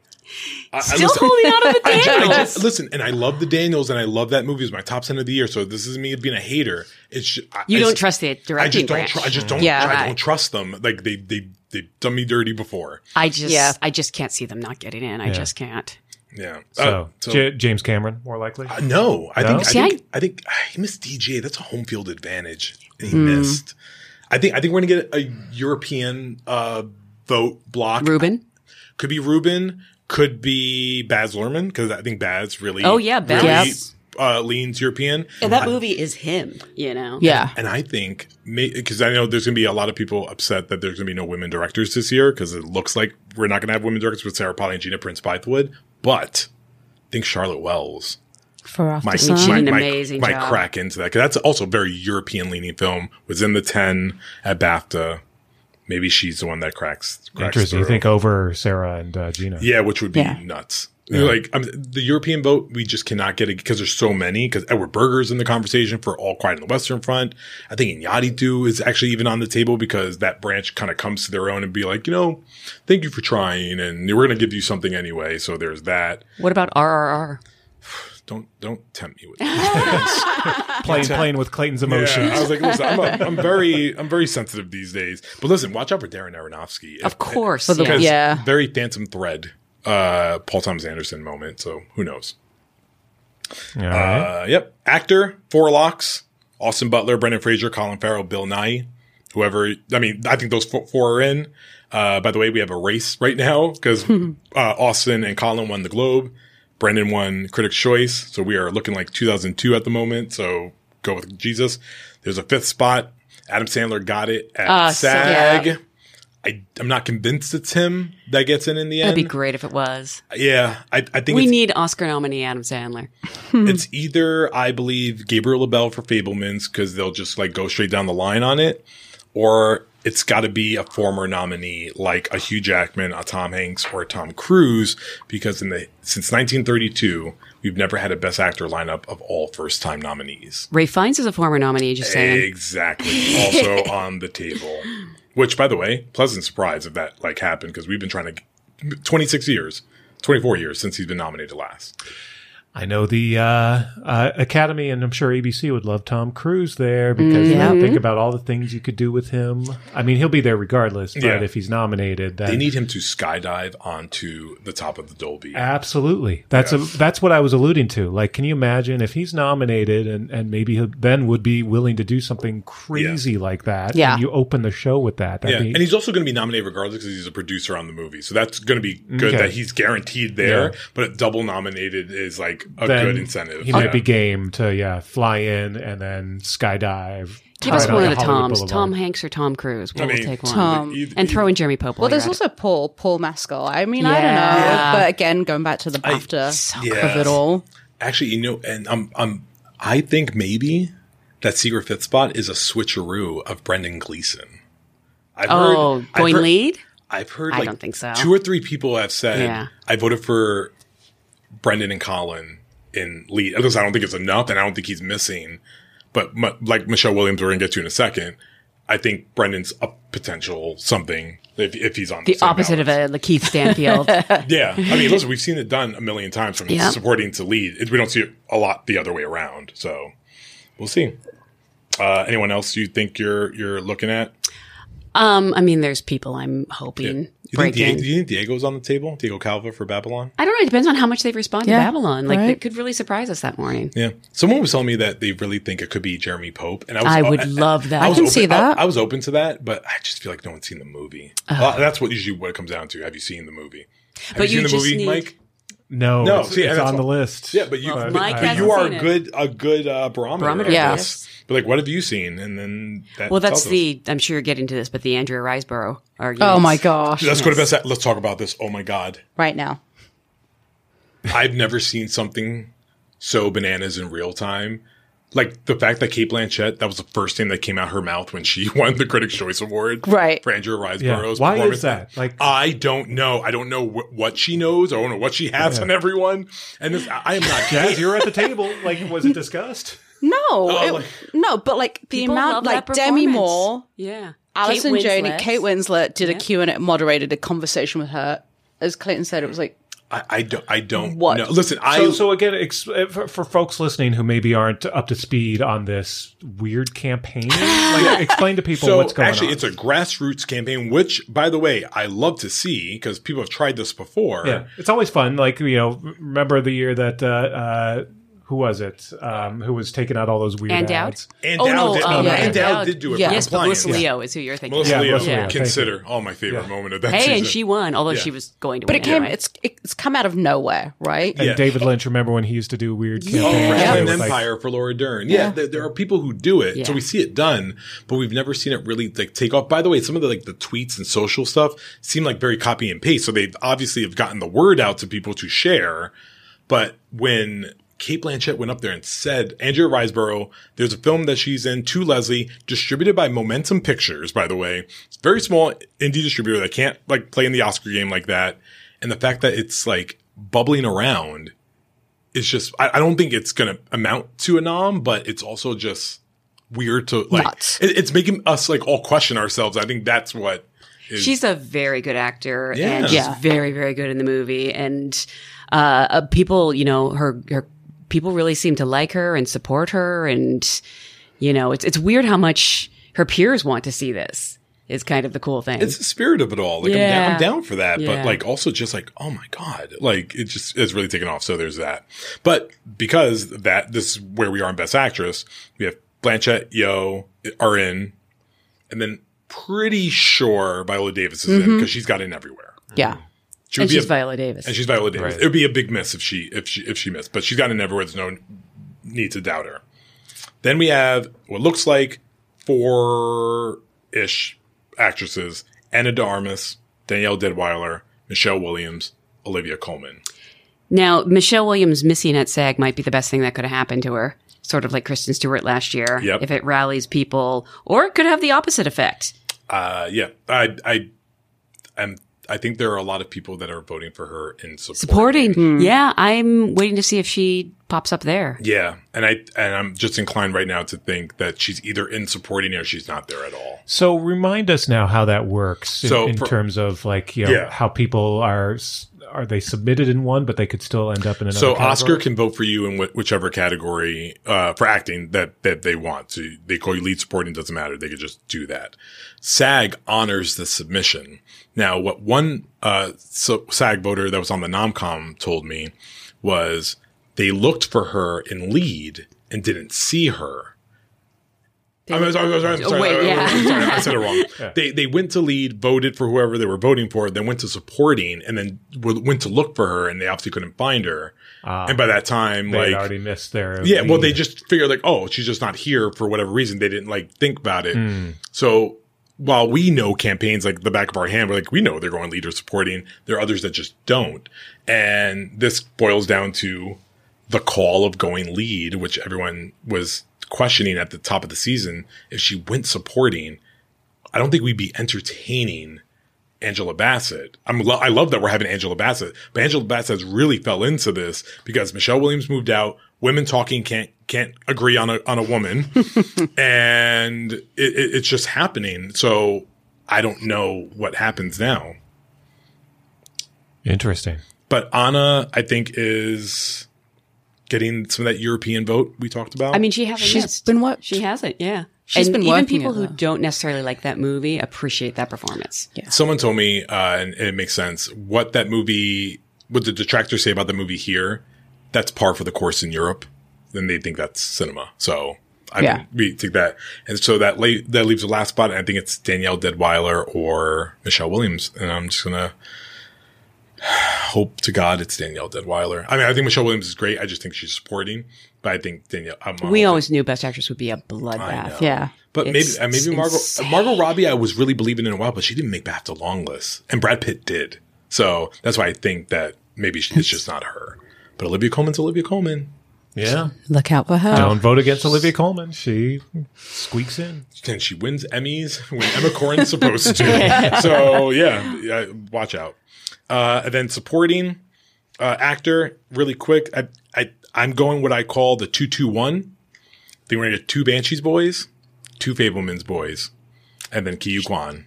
I I Still listen- holding out on the I ju- I ju- Daniels. listen, and I love the Daniels, and I love that movie. It's my top ten of the year. So this is me being a hater. It's ju- I- You I don't just- trust the I directing just don't. Tr- I just don't. Yeah. I don't trust them. Like they they they've done me dirty before. I just, Yeah. I just can't see them not getting in. I just can't. Yeah. So, Uh, J- James Cameron, more likely. Uh, no, I No? think I See, I- think I think ah, he missed DJ. That's a home field advantage. And he missed. I think I think we're gonna get a European uh, vote block. Ruben. could be Ruben, could be Baz Luhrmann because I think Baz really. Oh, yeah, Baz. really, Yep. uh, leans European. And that movie is him, you know? yeah. And I think, because I know there's going to be a lot of people upset that there's going to be no women directors this year because it looks like we're not going to have women directors with Sarah Polley and Gina Prince Bythewood. But I think Charlotte Wells For after might, sun. She might, did an might- amazing might job. crack into that because that's also a very European leaning film. Was in the ten at BAFTA. maybe she's the one that cracks. cracks Interesting. You think over Sarah and uh, Gina? Yeah, which would be Yeah. nuts. Like um, the European vote, we just cannot get it because there's so many. Because Edward Berger's in the conversation for All Quiet on the Western Front. I think Iñárritu is actually even on the table because that branch kind of comes to their own and be like, you know, thank you for trying, and we're going to give you something anyway. So there's that. What about RRR? Don't don't tempt me with that. Playing, playing with Clayton's emotions. Yeah, I was like, listen, I'm, a, I'm very I'm very sensitive these days. But listen, watch out for Darren Aronofsky. Of course. For yeah. Yeah. very phantom thread uh paul thomas anderson moment so who knows? All right. uh yep. Actor four locks austin butler brendan fraser colin farrell bill nighy whoever i mean i think those four, four are in. Uh by the way we have a race right now because uh austin and colin won the globe. Brendan won critics choice so we are looking like 2002 at the moment so go with jesus. There's a fifth spot. Adam sandler got it at Ah, so- sag. Yeah. I, I'm not convinced it's him that gets in in the end. That'd be great if it was. Yeah, I, I think We need Oscar nominee Adam Sandler. it's either I believe Gabriel LaBelle for Fabelmans because they'll just like go straight down the line on it, or it's got to be a former nominee like a Hugh Jackman, a Tom Hanks, or a Tom Cruise because in the since 1932 we've never had a Best Actor lineup of all first time nominees. Ralph Fiennes is a former nominee, just saying. Exactly. also on the table. Which, by the way, pleasant surprise if that like happened because we've been trying to 26 years, 24 years since he's been nominated last. I know the uh, uh, Academy, and I'm sure ABC would love Tom Cruise there because Yeah. you think about all the things you could do with him. I mean, he'll be there regardless, but Yeah. if he's nominated, then They need him to skydive onto the top of the Dolby. Absolutely. That's a that's what I was alluding to. Like, can you imagine if he's nominated and and maybe he then would be willing to do something crazy like that? Yeah. And you open the show with that. Yeah, That'd be, and he's also going to be nominated regardless because he's a producer on the movie. So that's going to be good Okay. that he's guaranteed there. Yeah. But double nominated is like a then good incentive. He might Yeah. be game to yeah fly in and then skydive. Give us one of the Toms, Boulevard. Tom Hanks or Tom Cruise. We'll, I mean, take one. Tom. Either- and throw in Jeremy Pope. Well, there's you're at also Paul Paul Mescal. I mean, I don't know, Yeah. but again, going back to the BAFTA Yeah. of it all. Actually, you know, and I'm, I'm, I think maybe that secret fifth spot is a switcheroo of Brendan Gleeson. I've it. Oh, I've going heard- lead? I've heard I don't think so. two or three people have said Yeah. I voted for Brendan and Colin in lead. At least I don't think it's enough, and I don't think he's missing. But mu- like Michelle Williams, we're gonna get to in a second. I think Brendan's a potential something if, if he's on The same opposite of balance. a Keith Stanfield. Yeah, I mean, listen, we've seen it done a million times from Yeah. supporting to lead. It- We don't see it a lot the other way around. So we'll see. Uh, anyone else you think you're you're looking at? um, I mean, there's people I'm hoping You think, Diego, in. do you think Diego's on the table? Diego Calva for Babylon? I don't know. It depends on how much they respond to Yeah, Babylon. Like, right. it could really surprise us that morning. Yeah. Someone was telling me that they really think it could be Jeremy Pope, and I was I would love that. I, I can open, see that. I, I was open to that, but I just feel like no one's seen the movie. Well, that's what usually what it comes down to. Have you seen the movie? Have But you you seen the just movie, need- Mike? No, No, it's, see, it's and that's on the list. Yeah, but you, Well, but, Mike but you are seen a it. good a good uh, barometer. Barometer, of yeah. But like, what have you seen? And then that Well, that's tells us. the. I'm sure you're getting to this, but the Andrea Riseborough argument. Oh my gosh! Let's go to best. Let's talk about this. Oh my god, Right now, I've never seen something so bananas in real time. Like the fact that Cate Blanchett, that was the first thing that came out her mouth when she won the Critics' Choice Award, Right. For Andrea Yeah. Riseborough's Why performance. is that? Like, I don't know. I don't know wh- what she knows. I don't know what she has on everyone. And this, I I am not. Jazz, you were at the table. Like, was it discussed? no, oh, it- like- no, but like the amount, like Demi. Moore, Yeah. Alison Kate Winslet. Kate Winslet did a Q and A, moderated a conversation with her. As Clayton said, it was like I, I don't. I don't. What? know. Listen, I. So, so again, ex- uh, for, for folks listening who maybe aren't up to speed on this weird campaign, like, explain to people so what's going actually, on. Actually, it's a grassroots campaign, which, by the way, I love to see because people have tried this before. Yeah, it's always fun. Like you know, remember the year that uh, uh, who was it? Um, who was taking out all those weird Ann Dowd? ads? And Oh, no, did, um, no, yeah, Ann Dowd- did do it yeah. for Yes, but compliance. Melissa Leo is who you're thinking. Melissa Yeah, Leo, Melissa Leo, consider. all my favorite Yeah. moment of that Hey, season. and she won, although Yeah. she was going to But win. it came. anyway. It's it's come out of nowhere, right? And Yeah. David Lynch, remember when he used to do weird Oh, campaigns? Wrestling It was like- Empire for Laura Dern. Yeah, There, there are people who do it, so we see it done, but we've never seen it really like take off. By the way, some of the like the tweets and social stuff seem like very copy and paste. So they obviously have gotten the word out to people to share. But when Cate Blanchett went up there and said, Andrea Riseborough, there's a film that she's in, To Leslie, distributed by Momentum Pictures, by the way. It's a very small indie distributor that can't like play in the Oscar game like that. And the fact that it's like bubbling around is just, I, I don't think it's going to amount to a nom, but it's also just weird to like it, it's making us like all question ourselves. I think that's what is. She's a very good actor, Yeah. and she's Yeah. very, very good in the movie. And uh, uh, people, you know, her her people really seem to like her and support her. And you know, it's it's weird how much her peers want to see this. Is kind of the cool thing. it's the spirit of it all. Like I'm, down, I'm down for that, Yeah. but like also just like oh my god, like it just is really taken off. So there's that. But because that this is where we are in Best Actress, we have Blanchett, Yeoh are in, and then pretty sure Viola Davis is in mm-hmm. because she's got in everywhere. Yeah. She would and be she's a- Viola Davis. and she's Viola Davis. Right. It would be a big miss if she if she if she missed, but she's got in everywhere. There's no need to doubt her. Then we have what looks like four ish actresses: Ana de Armas, Danielle Deadwyler, Michelle Williams, Olivia Colman. now, Michelle Williams missing at SAG might be the best thing that could have happened to her. Sort of like Kristen Stewart last year. Yep. If it rallies people, or it could have the opposite effect. Uh, yeah, I I am. I think there are a lot of people that are voting for her in supporting. Supporting. Yeah, I'm waiting to see if she pops up there. Yeah, and I and I'm just inclined right now to think that she's either in supporting or she's not there at all. So remind us now how that works in, So in for- terms of like you know Yeah. how people are s- are they submitted in one but they could still end up in another. So category? Oscar can vote for you in wh- whichever category uh, for acting that that they want. So they call you lead supporting doesn't matter. They could just do that. SAG honors the submission. Now, what one uh, so SAG voter that was on the nomcom told me was they looked for her in lead and didn't see her. I'm sorry, I'm sorry, I'm sorry, Wait, I'm yeah. sorry, I said it wrong. They they went to lead, voted for whoever they were voting for, then went to supporting, and then went to look for her, and they obviously couldn't find her. and by that time, they like already missed their yeah, well, they just figured like, oh, she's just not here for whatever reason. They didn't like think about it. Hmm. So while we know campaigns like the back of our hand, we're like, we know they're going leader supporting. There are others that just don't. And this boils down to the call of going lead, which everyone was questioning at the top of the season. If she went supporting, I don't think we'd be entertaining Angela Bassett. I'm lo- I love that we're having Angela Bassett, but Angela Bassett has really fell into this because Michelle Williams moved out. Women talking can't can't agree on a on a woman, and it, it, it's just happening. So I don't know what happens now. interesting. But Anna, I think, is getting some of that European vote we talked about. I mean, she hasn't She's missed. been what? She hasn't, yeah. She's and been even people it, who don't necessarily like that movie appreciate that performance. Someone told me, uh, and it makes sense, what that movie, what the detractors say about the movie here, that's par for the course in Europe. Then they think that's cinema. So I Yeah. mean, we think that. And so that la- that leaves the last spot. And I think it's Danielle Deadwyler or Michelle Williams. And I'm just going to hope to God it's Danielle Deadwyler. I mean, I think Michelle Williams is great. I just think she's supporting. But I think Danielle, I'm We hoping- always knew Best Actress would be a bloodbath. Yeah. but maybe It's uh, maybe Margot insane. Margot Robbie I was really believing in a while, but she didn't make BAFTA long list, and Brad Pitt did. So that's why I think that maybe she, it's just not her. But Olivia Colman's Olivia Colman, Yeah. Look out for her. Don't vote against Olivia Colman. She squeaks in. and she wins Emmys when Emma Corrin's supposed to. So yeah, yeah, watch out. Uh, and then supporting uh, actor, really quick. I, I I'm going what I call the two two one. I think we're gonna two Banshees boys, two Fabelmans boys, and then Ke Huy Quan.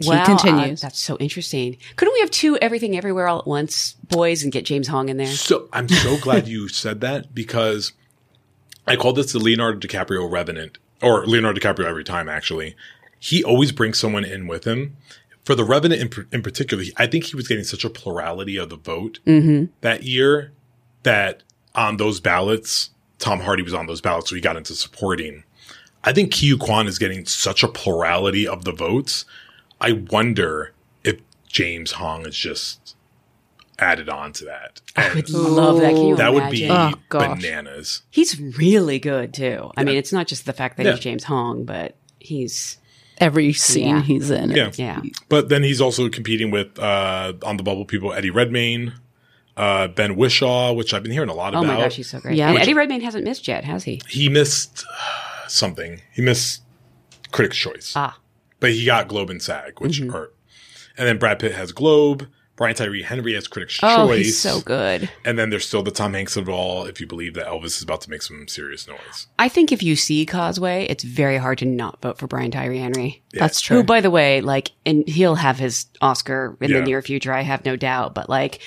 He Wow, continues. uh, that's so interesting. Couldn't we have two Everything Everywhere All at Once boys and get James Hong in there? So I'm so glad you said that because I call this the Leonardo DiCaprio Revenant or Leonardo DiCaprio every time. Actually, he always brings someone in with him. For the Revenant in, in particular, I think he was getting such a plurality of the vote mm-hmm. that year that on those ballots, Tom Hardy was on those ballots, so he got into supporting. I think Ke Huy Quan is getting such a plurality of the votes. I wonder if James Hong is just added on to that. I would love that. Can you that would be? Oh, gosh. bananas. He's really good too. I mean, it's not just the fact that Yeah. he's James Hong, but he's Every scene Yeah. he's in. Yeah. yeah. But then he's also competing with uh on the bubble people Eddie Redmayne, Uh, ben Whishaw, which I've been hearing a lot Oh about. Oh my gosh, he's so great. Yeah. Which- Eddie Redmayne hasn't missed yet, has he? he missed uh, something. He missed Critics' Choice. Ah. But he got Globe and SAG, which Mm-hmm. hurt. And then Brad Pitt has Globe. Brian Tyree Henry has Critics' Oh, Choice. he's so good. And then there's still the Tom Hanks of it all, if you believe that Elvis is about to make some serious noise. I think if you see Causeway, it's very hard to not vote for Brian Tyree Henry. That's true. Who, by the way, like, and he'll have his Oscar in Yeah. the near future. I have no doubt. But like,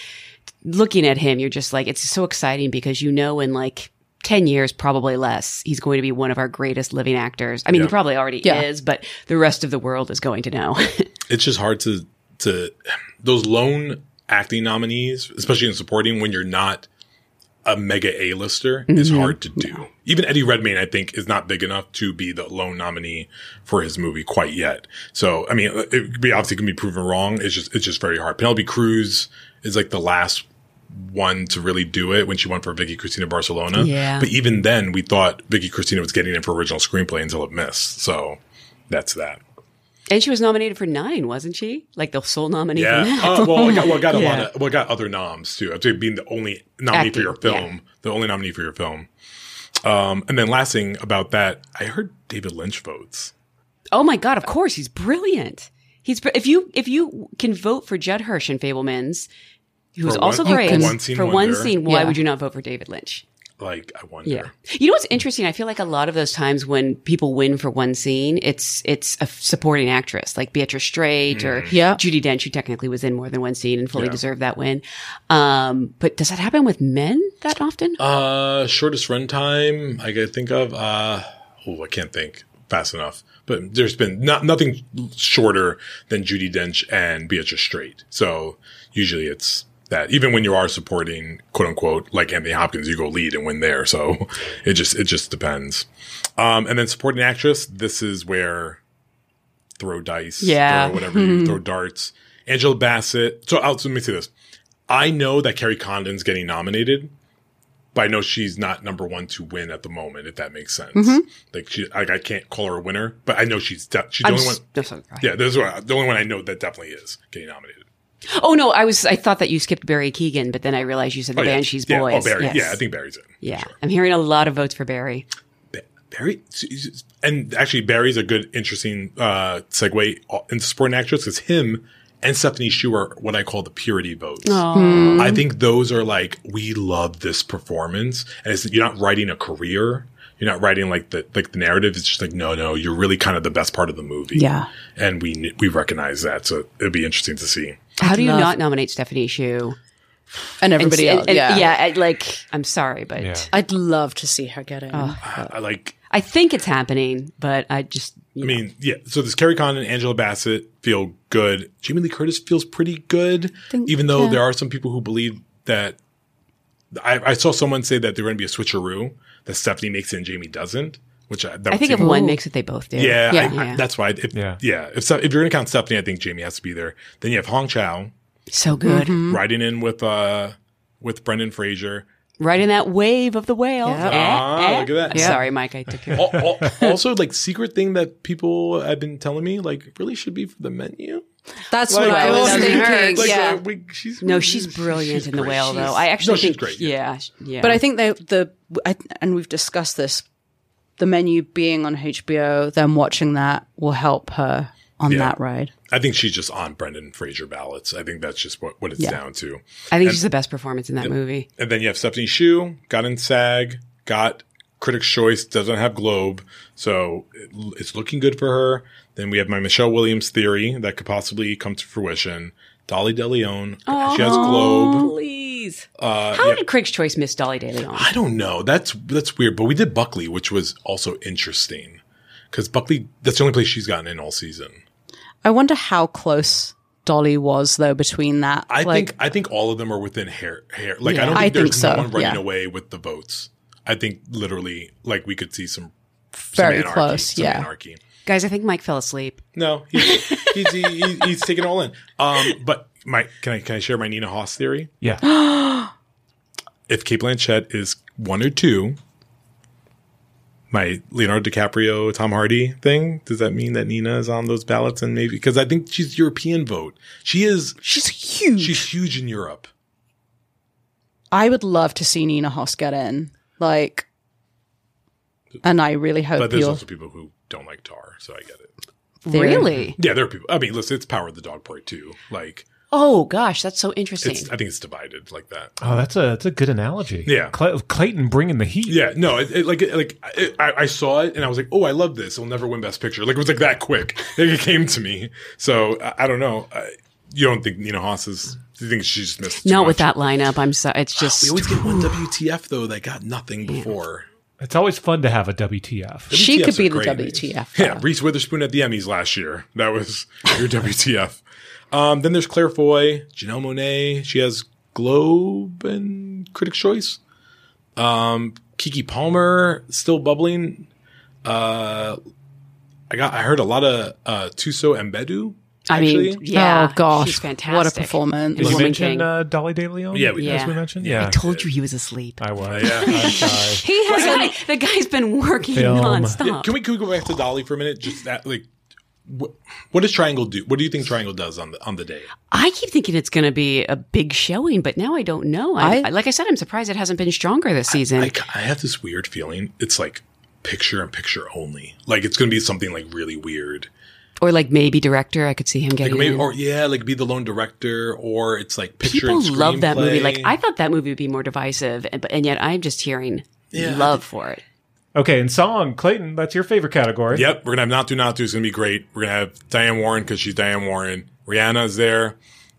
looking at him, you're just like, it's so exciting because you know, in like 10 years, probably less, he's going to be one of our greatest living actors. I mean, he probably already Yeah. is, but the rest of the world is going to know. It's just hard to, to, those lone acting nominees, especially in supporting when you're not a mega A-lister, is Mm-hmm. hard to do. Even Eddie Redmayne, I think, is not big enough to be the lone nominee for his movie quite yet. So, I mean, it be obviously can be proven wrong. It's just, it's just very hard. Penelope Cruz is like the last one to really do it when she won for Vicky Cristina Barcelona. Yeah. But even then, we thought Vicky Cristina was getting in for original screenplay until it missed. So that's that. And she was nominated for nine, wasn't she? Like the sole nominee for Yeah. that. Uh, well, I got, well, I got a lot of, well, I got other noms too. I'd being the only nominee for your film, the only nominee for your film. Um, and then last thing about that, I heard David Lynch votes. Oh my god! Of course, he's brilliant. He's br- if you if you can vote for Judd Hirsch in Fabelmans, who's For also one- great for one scene for one scene. Why Yeah. would you not vote for David Lynch? Like, I wonder. Yeah. You know what's interesting? I feel like a lot of those times when people win for one scene, it's it's a supporting actress like Beatrice Straight or Yeah. Judi Dench, who technically was in more than one scene and fully Yeah. deserved that win. Um, but does that happen with men that often? Uh, shortest runtime I could think of. Uh, oh, I can't think fast enough. But there's been not nothing shorter than Judi Dench and Beatrice Straight. So usually it's that. Even when you are supporting, quote unquote, like Anthony Hopkins, you go lead and win there. So it just it just depends. Um, and then supporting actress. This is where throw dice, Yeah. throw whatever you throw darts. Angela Bassett. So, I'll, let me say this. I know that Kerry Condon's getting nominated, but I know she's not number one to win at the moment. If that makes sense, like she, like I can't call her a winner, but I know she's de- she's the I'm only one. Yeah, this is what, the only one I know that definitely is getting nominated. Oh no, I was I thought that you skipped Barry Keoghan, but then I realized you said the Oh, yeah. Banshees yeah. Boys. Oh, Barry. Yes. Yeah, I think Barry's in. Yeah, sure. I'm hearing a lot of votes for Barry. Ba- Barry, and actually Barry's a good, interesting uh, segue into supporting actress because him and Stephanie Hsu are what I call the purity votes. I think those are like we love this performance, and it's, you're not writing a career. You're not writing like the like the narrative. It's just like no, no. You're really kind of the best part of the movie. Yeah. and we we recognize that. So it'd be interesting to see. How do you love- not nominate Stephanie Hsu? and everybody And- else. and- yeah. yeah. I, like I'm sorry, but Yeah. I'd love to see her get in. I, I like I think it's happening. But I just I mean, yeah. So this Kerry Condon and Angela Bassett feel good. Jamie Lee Curtis feels pretty good, even though there are some people who believe that. I, I saw someone say that they're going to be a switcheroo that Stephanie makes it and Jamie doesn't, which I, that I think if one makes it, they both do. Yeah, Yeah. I, I, Yeah. that's why. If, Yeah. yeah, If so- if you're going to count Stephanie, I think Jamie has to be there. Then you have Hong Chau so good. riding in with uh with Brendan Fraser. Right in that wave of the whale. Yeah. Eh, Ah, eh. look at that. Yeah. Sorry, Mike. I took your. Al- al- also, like secret thing that people have been telling me, like really should be for the menu. That's Like, what I was thinking. Like, yeah. uh, we, she's No, she's brilliant she's in the great. whale, though. I actually no, she's think, great. yeah, yeah. But I think they, the I, and we've discussed this. The menu being on HBO, them watching that will help her on Yeah. that ride. I think she's just on Brendan Fraser ballots. I think that's just what, what it's Yeah. down to. I think she's the best performance in that movie. And then you have Stephanie Hsu, got in SAG, got Critics' Choice, doesn't have Globe. So it, it's looking good for her. Then we have my Michelle Williams theory that could possibly come to fruition. Dolly DeLeon, she has Globe. Please. Uh, How yeah. did Craig's Choice miss Dolly De Leon? I don't know. That's that's weird. But we did Buckley, which was also interesting because Buckley. That's the only place she's gotten in all season. I wonder how close Dolly was though between that. I like, think I think all of them are within hair hair. Like I don't I think think there's so, no one running yeah. away with the votes. I think literally like we could see some some very anarchy, close. some Yeah. anarchy. Guys, I think Mike fell asleep. No, he's he's, he, he's he's taking it all in. Um, but my can I can I share my Nina Hoss theory? Yeah. If Cate Blanchett is one or two, my Leonardo DiCaprio, Tom Hardy thing, does that mean that Nina is on those ballots? And maybe because I think she's European vote. She is she's huge. she's huge in Europe. I would love to see Nina Hoss get in. Like, and I really hope But there's also people who don't like Tar, so I get it. Really? Yeah, there are people. I mean, listen, it's Power of the Dog Part Two. Like, Oh gosh, that's so interesting. it's I think it's divided like that. Oh, that's a that's a good analogy. Yeah. Clay- Clayton bringing the heat. Yeah, no, it, it, like it, like it, I, I saw it and I was like, oh, I love this. It'll never win Best Picture. Like it was like that quick. It came to me. So I, I don't know. I, you don't think Nina Hoss is? Do you think she's missed? too Not with that lineup. I'm sorry. It's just We always get one WTF though that got nothing before. It's always fun to have a WTF. She could be the great. WTF. Yeah, Reese Witherspoon at the Emmys last year. That was your WTF. Um, then there's Claire Foy, Janelle Monáe. She has Globe and Critics' Choice. Um, Keke Palmer still bubbling. Uh, I got. I heard a lot of uh, Thuso Mbedu. I mean, yeah. oh gosh, she's fantastic. what a performance! Did you Woman mention uh, Dolly De Leon? Yeah, we did. yeah. As we mentioned? Yeah, I told you he was asleep. I was. Yeah. I'm sorry. He The, has guy, the guy's been working Film. nonstop. Yeah, can we can we go back to Dolly for a minute? Just that, like, what, what does Triangle do? What do you think Triangle does on the on the day? I keep thinking it's going to be a big showing, but now I don't know. I, I- like I said, I'm surprised it hasn't been stronger this season. I, I have this weird feeling. It's like picture and picture only. Like it's going to be something like really weird. Or like maybe director. I could see him getting. Like getting. maybe, in. or yeah, like be the lone director, or it's like picture. People and love that movie. Like I thought that movie would be more divisive, and, and yet I'm just hearing Yeah, love for it. Okay, and song, Clayton, that's your favorite category. Yep, we're gonna have not do not do. It's gonna be great. We're gonna have Diane Warren because she's Diane Warren. Rihanna is there.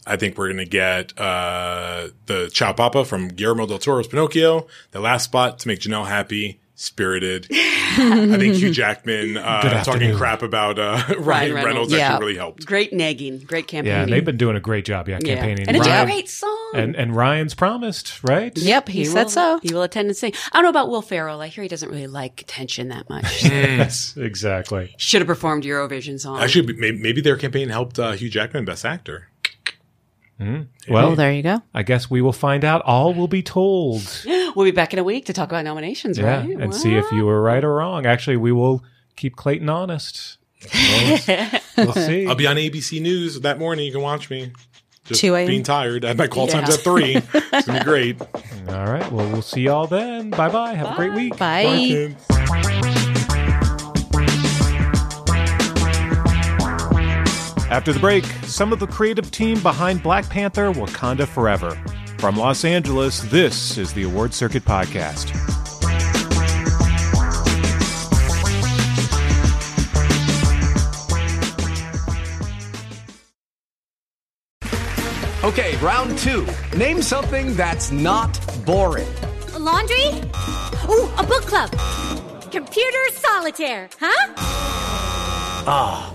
I think we're gonna get uh, the Ciao Papa from Guillermo del Toro's Pinocchio. The last spot to make Janelle happy. Spirited. I think Hugh Jackman uh, talking crap about uh, Ryan, Reynolds. Reynolds, Yeah. actually really helped. Great nagging, great campaigning. Yeah, they've been doing a great job, yeah, Yeah. campaigning. and it's Ryan- a great song. and and Ryan's promised, right? Yep, he, said will, so. He will attend and sing. I don't know about Will Ferrell. I hear he doesn't really like attention that much. Yes, exactly. Should have performed Eurovision song. Actually, maybe, maybe their campaign helped uh, Hugh Jackman Best Actor. Mm-hmm. Well, Oh, there you go. I guess we will find out. All will be told. we'll be back in a week to talk about nominations, Yeah, right? and see if you were right or wrong. Actually, we will keep Clayton honest. We'll, we'll see. I'll be on ABC News that morning. You can watch me. Just 2 a.m. being tired. I have my call Yeah. times at three. It's gonna be great. All right. Well, we'll see y'all then. Bye bye. Have a great week. Bye. kids. After the break, some of the creative team behind Black Panther Wakanda Forever. From Los Angeles, this is the Award Circuit Podcast. Okay, round two. Name something that's not boring. laundry? Ooh, a book club. Computer solitaire, huh? Ah,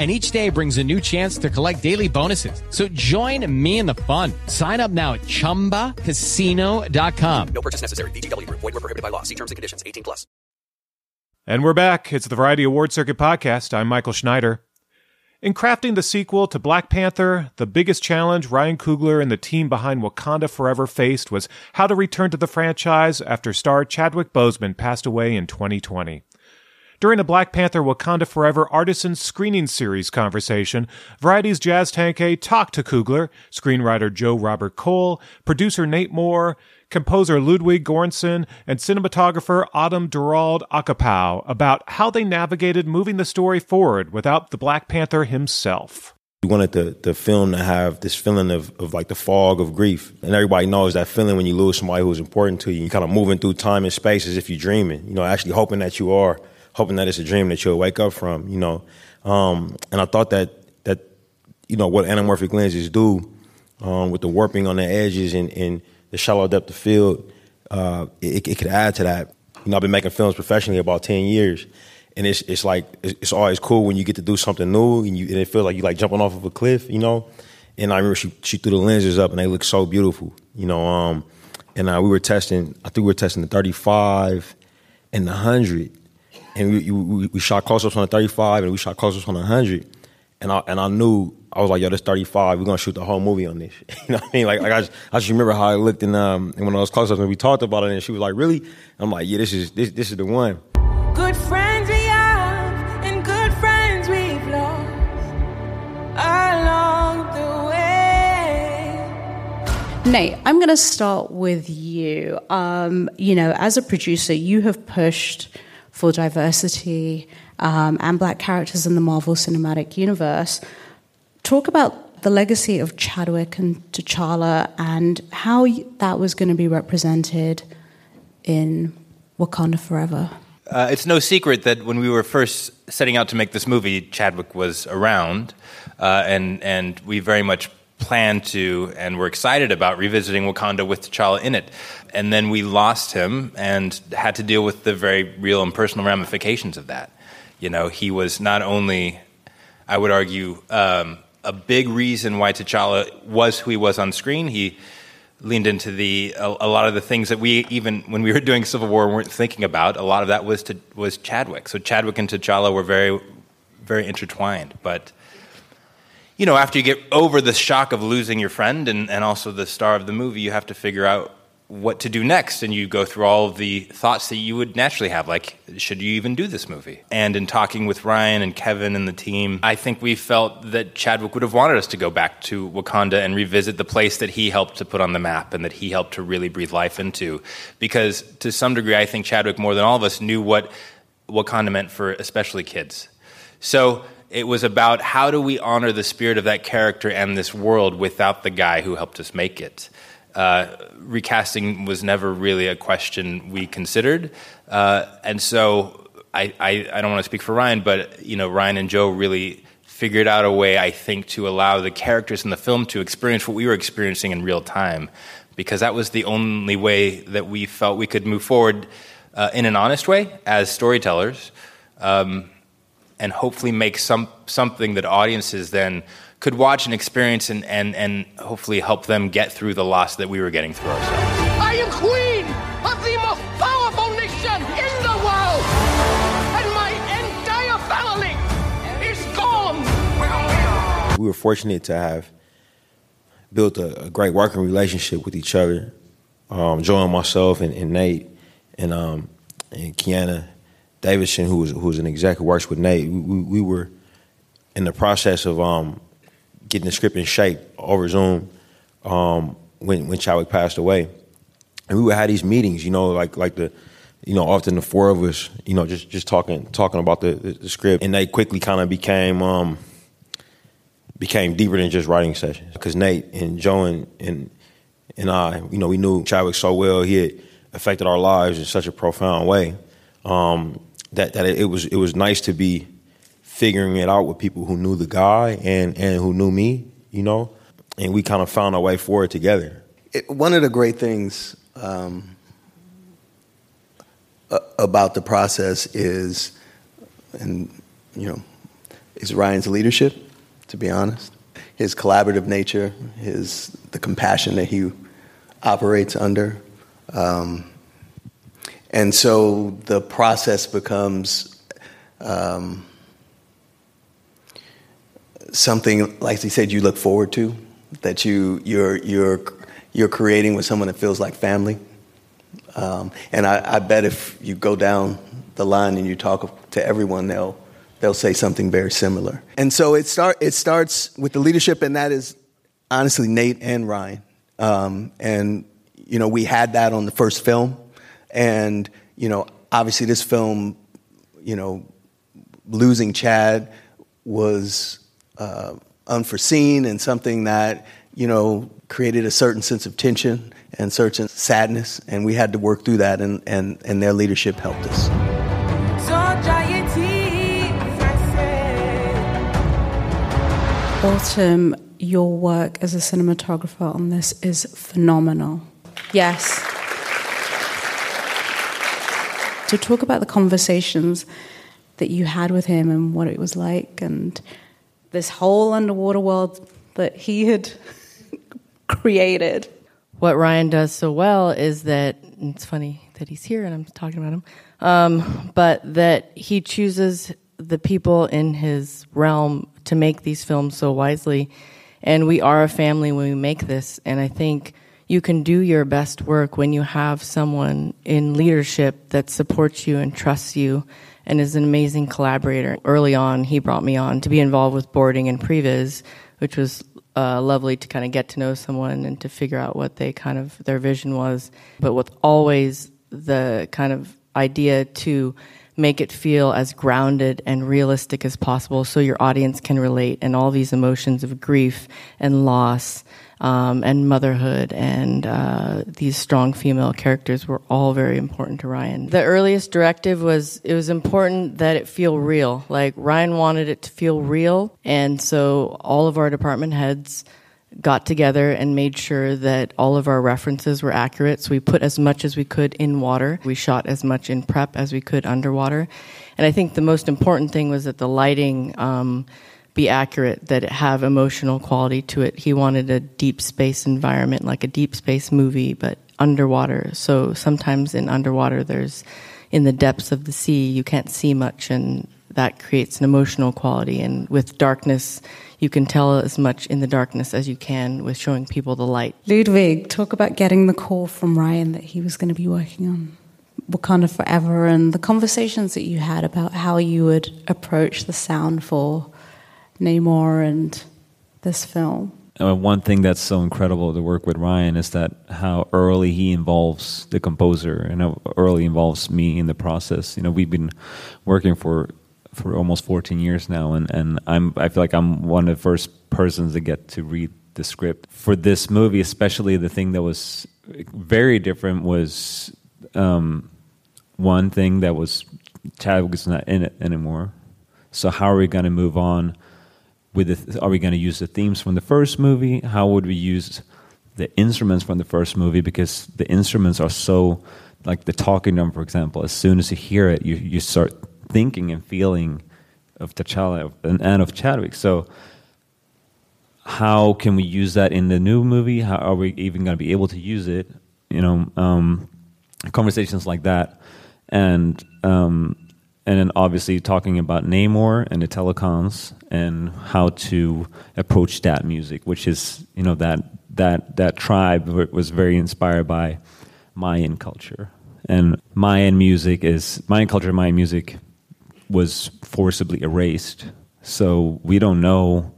and each day brings a new chance to collect daily bonuses. So join me in the fun. Sign up now at ChumbaCasino.com. No purchase necessary. VGW Group. Void where prohibited by law. See terms and conditions. 18 plus. And we're back. It's the Variety Award Circuit Podcast. I'm Michael Schneider. In crafting the sequel to Black Panther, the biggest challenge Ryan Coogler and the team behind Wakanda Forever faced was how to return to the franchise after star Chadwick Boseman passed away in 2020. During a Black Panther Wakanda Forever Artisan Screening Series conversation, Variety's Jazz Tangcay talked to Coogler, screenwriter Joe Robert Cole, producer Nate Moore, composer Ludwig Göransson, and cinematographer Autumn Durald Arkapaw about how they navigated moving the story forward without the Black Panther himself. We wanted the, the film to have this feeling of, of like the fog of grief. And everybody knows that feeling when you lose somebody who's important to you. You're kind of moving through time and space as if you're dreaming, you know, actually hoping that you are, hoping that it's a dream that you'll wake up from, you know. Um, and I thought that, that, you know, what anamorphic lenses do um, with the warping on the edges and, and the shallow depth of field, uh, it, it could add to that. You know, I've been making films professionally about 10 years. and it's it's like it's, always cool when you get to do something new and you and it feels like you like jumping off of a cliff, you know. And I remember she she threw the lenses up and they looked so beautiful, you know. Um, and uh, we were testing. I think we were testing the 35 and the 100, and we we, we shot close ups on the 35 and we shot close ups on the 100. And I and I knew I was like, yo, this 35. We're gonna shoot the whole movie on this. you know what I mean? Like, like I just, I just remember how I looked in um in one of those close ups and we talked about it, and she was like, really? I'm like, yeah, this is this this is the one. Good friends we have, and good friends we've lost along the way. Nate, I'm going to start with you. Um, you know, as a producer, you have pushed for diversity um, and black characters in the Marvel Cinematic Universe. Talk about the legacy of Chadwick and T'Challa and how that was going to be represented in Wakanda Forever. Uh, it's no secret that when we were first setting out to make this movie, Chadwick was around, uh, and and we very much planned to and were excited about revisiting Wakanda with T'Challa in it. And then we lost him and had to deal with the very real and personal ramifications of that. You know, he was not only, I would argue, um, a big reason why T'Challa was who he was on screen. He leaned into the a, a, lot of the things that we even when we were doing Civil War weren't thinking about. A lot of that was to, was Chadwick. So Chadwick and T'Challa were very very intertwined. But you know, after you get over the shock of losing your friend and, and also the star of the movie, you have to figure out what to do next. And you go through all of the thoughts that you would naturally have, like, should you even do this movie? And in talking with Ryan and Kevin and the team, I think we felt that Chadwick would have wanted us to go back to Wakanda and revisit the place that he helped to put on the map and that he helped to really breathe life into. Because to some degree, I think Chadwick, more than all of us, knew what Wakanda meant for especially kids. So it was about how do we honor the spirit of that character and this world without the guy who helped us make it. Uh, recasting was never really a question we considered, uh, and so I, I, I don't want to speak for Ryan, but you know Ryan and Joe really figured out a way, I think, to allow the characters in the film to experience what we were experiencing in real time, because that was the only way that we felt we could move forward uh, in an honest way as storytellers. Um, and hopefully make some something that audiences then could watch and experience and, and, and hopefully help them get through the loss that we were getting through ourselves. I am queen of the most powerful nation in the world, and my entire family is gone. We were fortunate to have built a, a great working relationship with each other. Um, Joe and myself and, and Nate and um, and Kiana Davidson, who was who was an exec who works with Nate, we, we were in the process of um, getting the script in shape over Zoom um, when when Chadwick passed away, and we would have these meetings, you know, like like the, you know, often the four of us, you know, just just talking talking about the, the, the script, and they quickly kind of became um, became deeper than just writing sessions. Because Nate and Joe and, and and I, you know, we knew Chadwick so well, he had affected our lives in such a profound way. Um, that that it was it was nice to be figuring it out with people who knew the guy and and who knew me, you know, and we kind of found our way forward together. It, one of the great things um, about the process is, and you know, is Ryan's leadership. To be honest, his collaborative nature, his the compassion that he operates under. Um, and so the process becomes um, something, like he said, you look forward to, that you you're you're you're creating with someone that feels like family. Um, and I, I, bet if you go down the line and you talk to everyone, they'll they'll say something very similar. And so it start it starts with the leadership, and that is honestly Nate and Ryan. Um, and you know we had that on the first film. And, you know, obviously this film, you know, losing Chad was uh, unforeseen and something that, you know, created a certain sense of tension and certain sadness. And we had to work through that, and, and, and their leadership helped us. Autumn, your work as a cinematographer on this is phenomenal. Yes. To talk about the conversations that you had with him and what it was like, and this whole underwater world that he had created. What Ryan does so well is that it's funny that he's here and I'm talking about him, um, but that he chooses the people in his realm to make these films so wisely. And we are a family when we make this. And I think you can do your best work when you have someone in leadership that supports you and trusts you and is an amazing collaborator. Early on, he brought me on to be involved with boarding and previs, which was uh, lovely to kind of get to know someone and to figure out what they kind of their vision was, but with always the kind of idea to make it feel as grounded and realistic as possible so your audience can relate and all these emotions of grief and loss um, and motherhood and uh, these strong female characters were all very important to Ryan. The earliest directive was it was important that it feel real. Like Ryan wanted it to feel real, and so all of our department heads got together and made sure that all of our references were accurate. So we put as much as we could in water. We shot as much in prep as we could underwater. And I think the most important thing was that the lighting um, be accurate, that it have emotional quality to it. He wanted a deep space environment, like a deep space movie, but underwater. So sometimes in underwater, there's in the depths of the sea, you can't see much, and that creates an emotional quality. And with darkness, you can tell as much in the darkness as you can with showing people the light. Ludwig, talk about getting the call from Ryan that he was going to be working on Wakanda Forever and the conversations that you had about how you would approach the sound for Namor and this film. Uh, one thing that's so incredible to work with Ryan is that how early he involves the composer and how early involves me in the process. You know, we've been working for for almost 14 years now, and, and I'm I feel like I'm one of the first persons to get to read the script for this movie. Especially the thing that was very different was um, one thing that was Chadwick is not in it anymore. So how are we going to move on? With the, are we going to use the themes from the first movie? How would we use the instruments from the first movie? Because the instruments are so, like the talking drum, for example. As soon as you hear it, you you start thinking and feeling of T'Challa and, and of Chadwick. So, how can we use that in the new movie? How are we even going to be able to use it? You know, um, conversations like that, and um, and then obviously talking about Namor and the telecoms and how to approach that music, which is you know that that that tribe was very inspired by Mayan culture, and Mayan music is Mayan culture. Mayan music was forcibly erased, so we don't know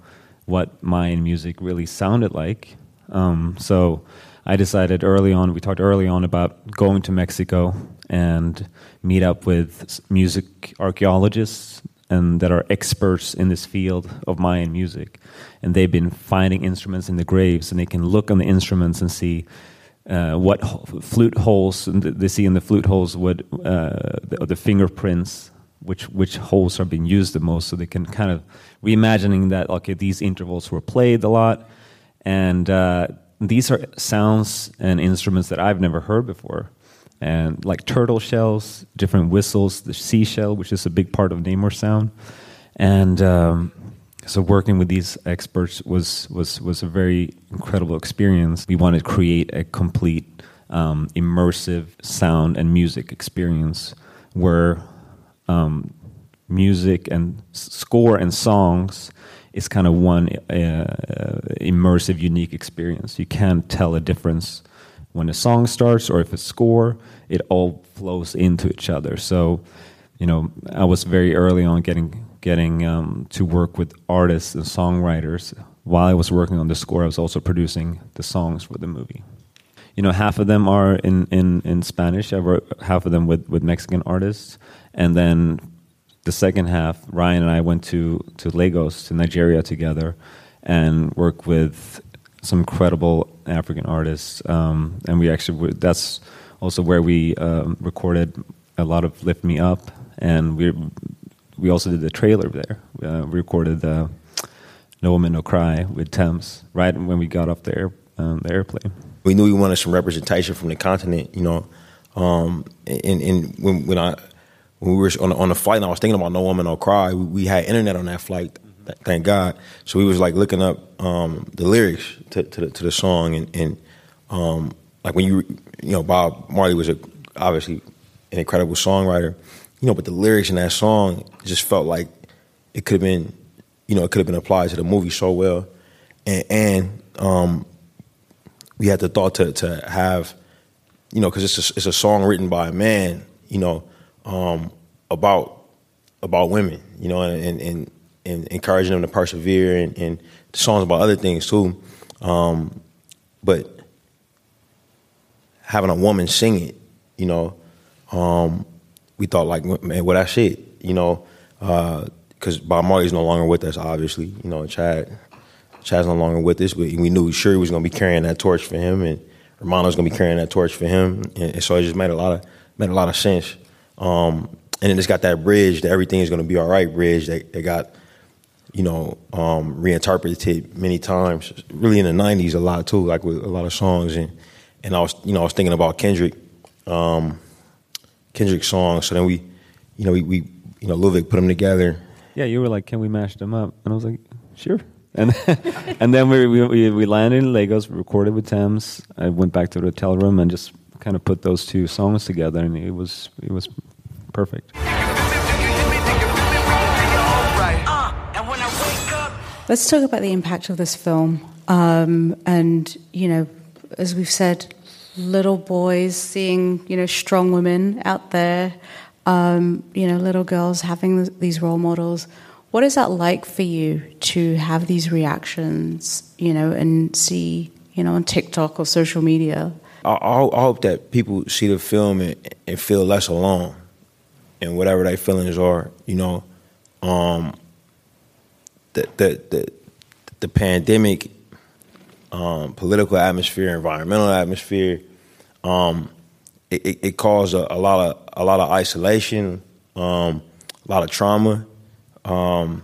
what Mayan music really sounded like. Um, so I decided early on. We talked early on about going to Mexico and meet up with music archaeologists and that are experts in this field of Mayan music. And they've been finding instruments in the graves, and they can look on the instruments and see uh, what flute holes they see in the flute holes, what uh, the, the, fingerprints, which which holes are being used the most, so they can kind of reimagining that okay, these intervals were played a lot, and uh, these are sounds and instruments that I've never heard before and like turtle shells, different whistles, the seashell, which is a big part of Namor sound, and um, so working with these experts was was was a very incredible experience. We wanted to create a complete um, immersive sound and music experience where um, music and score and songs is kind of one uh, immersive, unique experience. You can't tell a difference when a song starts or if it's score, it all flows into each other. So, you know, I was very early on getting getting um, to work with artists and songwriters. While I was working on the score, I was also producing the songs for the movie. You know, half of them are in, in, in Spanish. I wrote half of them with, with Mexican artists, and then the second half, Ryan and I went to to Lagos to Nigeria together, and worked with some incredible African artists, um, and we actually that's also where we um, recorded a lot of "Lift Me Up," and we we also did the trailer there. Uh, we recorded the "No Woman No Cry" with Tems right when we got off the, air, um, the airplane. We knew we wanted some representation from the continent, you know, um, and, and when when I when we were on, on the flight and I was thinking about No Woman No Cry, we, we had internet on that flight. Th- Thank God. So we was like looking up um, the lyrics to, to, the, to the song and, and um, like when you you know Bob Marley was a, obviously an incredible songwriter, you know, but the lyrics in that song just felt like it could have been, you know, it could have been applied to the movie so well, and, and um, we had the thought to to have, you know, because it's a, it's a song written by a man, you know, um, about about women, you know, and and, and encouraging them to persevere, and, and the songs about other things too, um, but having a woman sing it, you know, um, we thought like, man, well that's it, you know, because Bob Marley's no longer with us, obviously, you know, Chad, Chad's no longer with us, but we knew he was to be carrying that torch for him, and Romano's to be carrying that torch for him, and, and so it just made a lot of made a lot of sense. Um, and then it's got that bridge that everything is to be all right bridge that, that got you know um, reinterpreted many times. Really in the '90s, a lot too, like with a lot of songs, and and I was you know I was thinking about Kendrick, um, Kendrick's songs. So then we, you know, we, we you know Ludwig put them together. Yeah, you were like, "Can we mash them up?" And I was like, "Sure." And and then we, we we landed in Lagos, recorded with Tems. I went back to the hotel room and just kind of put those two songs together, and it was it was perfect. Let's talk about the impact of this film. Um, and, you know, as we've said, little boys seeing, you know, strong women out there, um, you know, little girls having these role models. What is that like for you to have these reactions, you know, and see, you know, on TikTok or social media? I, I, hope that people see the film and, and feel less alone and whatever their feelings are. You know, um, the the the, the pandemic, um, political atmosphere, environmental atmosphere, um, it, it, caused a, a lot of a lot of isolation, um, a lot of trauma, um,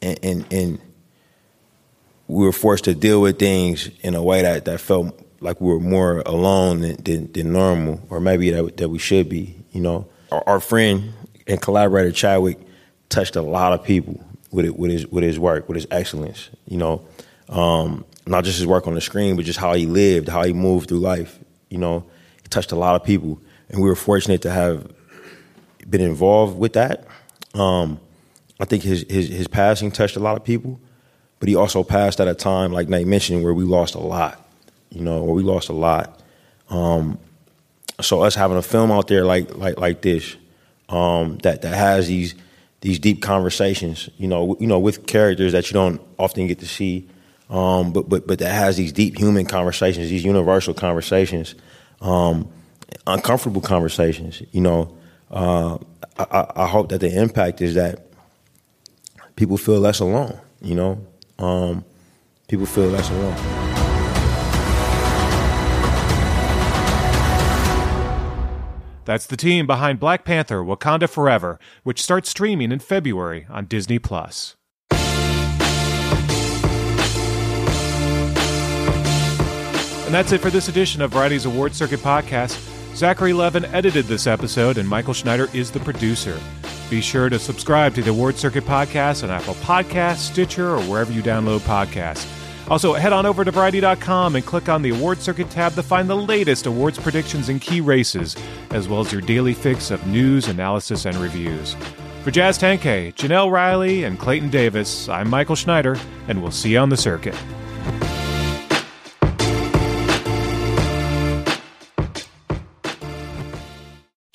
and, and and we were forced to deal with things in a way that, that felt like we were more alone than, than, than normal, or maybe that, that we should be. You know, our, our friend and collaborator Chadwick touched a lot of people with it, with his with his work, with his excellence. You know, um, not just his work on the screen, but just how he lived, how he moved through life. You know, he touched a lot of people, and we were fortunate to have been involved with that. Um, I think his, his his passing touched a lot of people, but he also passed at a time, like Nate mentioned, where we lost a lot. You know, where we lost a lot. Um, so us having a film out there like like like this, um, that that has these these deep conversations, you know, you know, with characters that you don't often get to see, um, but but but that has these deep human conversations, these universal conversations, um, uncomfortable conversations. You know, uh, I, I- hope that the impact is that people feel less alone. You know, um, people feel less alone. That's the team behind Black Panther Wakanda Forever, which starts streaming in February on Disney Plus. And that's it for this edition of Variety's Award Circuit podcast. Zachary Levin edited this episode, and Michael Schneider is the producer. Be sure to subscribe to the Award Circuit podcast on Apple Podcasts, Stitcher, or wherever you download podcasts. Also, head on over to Variety.com and click on the Award Circuit tab to find the latest awards predictions and key races, as well as your daily fix of news, analysis, and reviews. For Jazz Tangcay, Janelle Riley, and Clayton Davis, I'm Michael Schneider, and we'll see you on the circuit.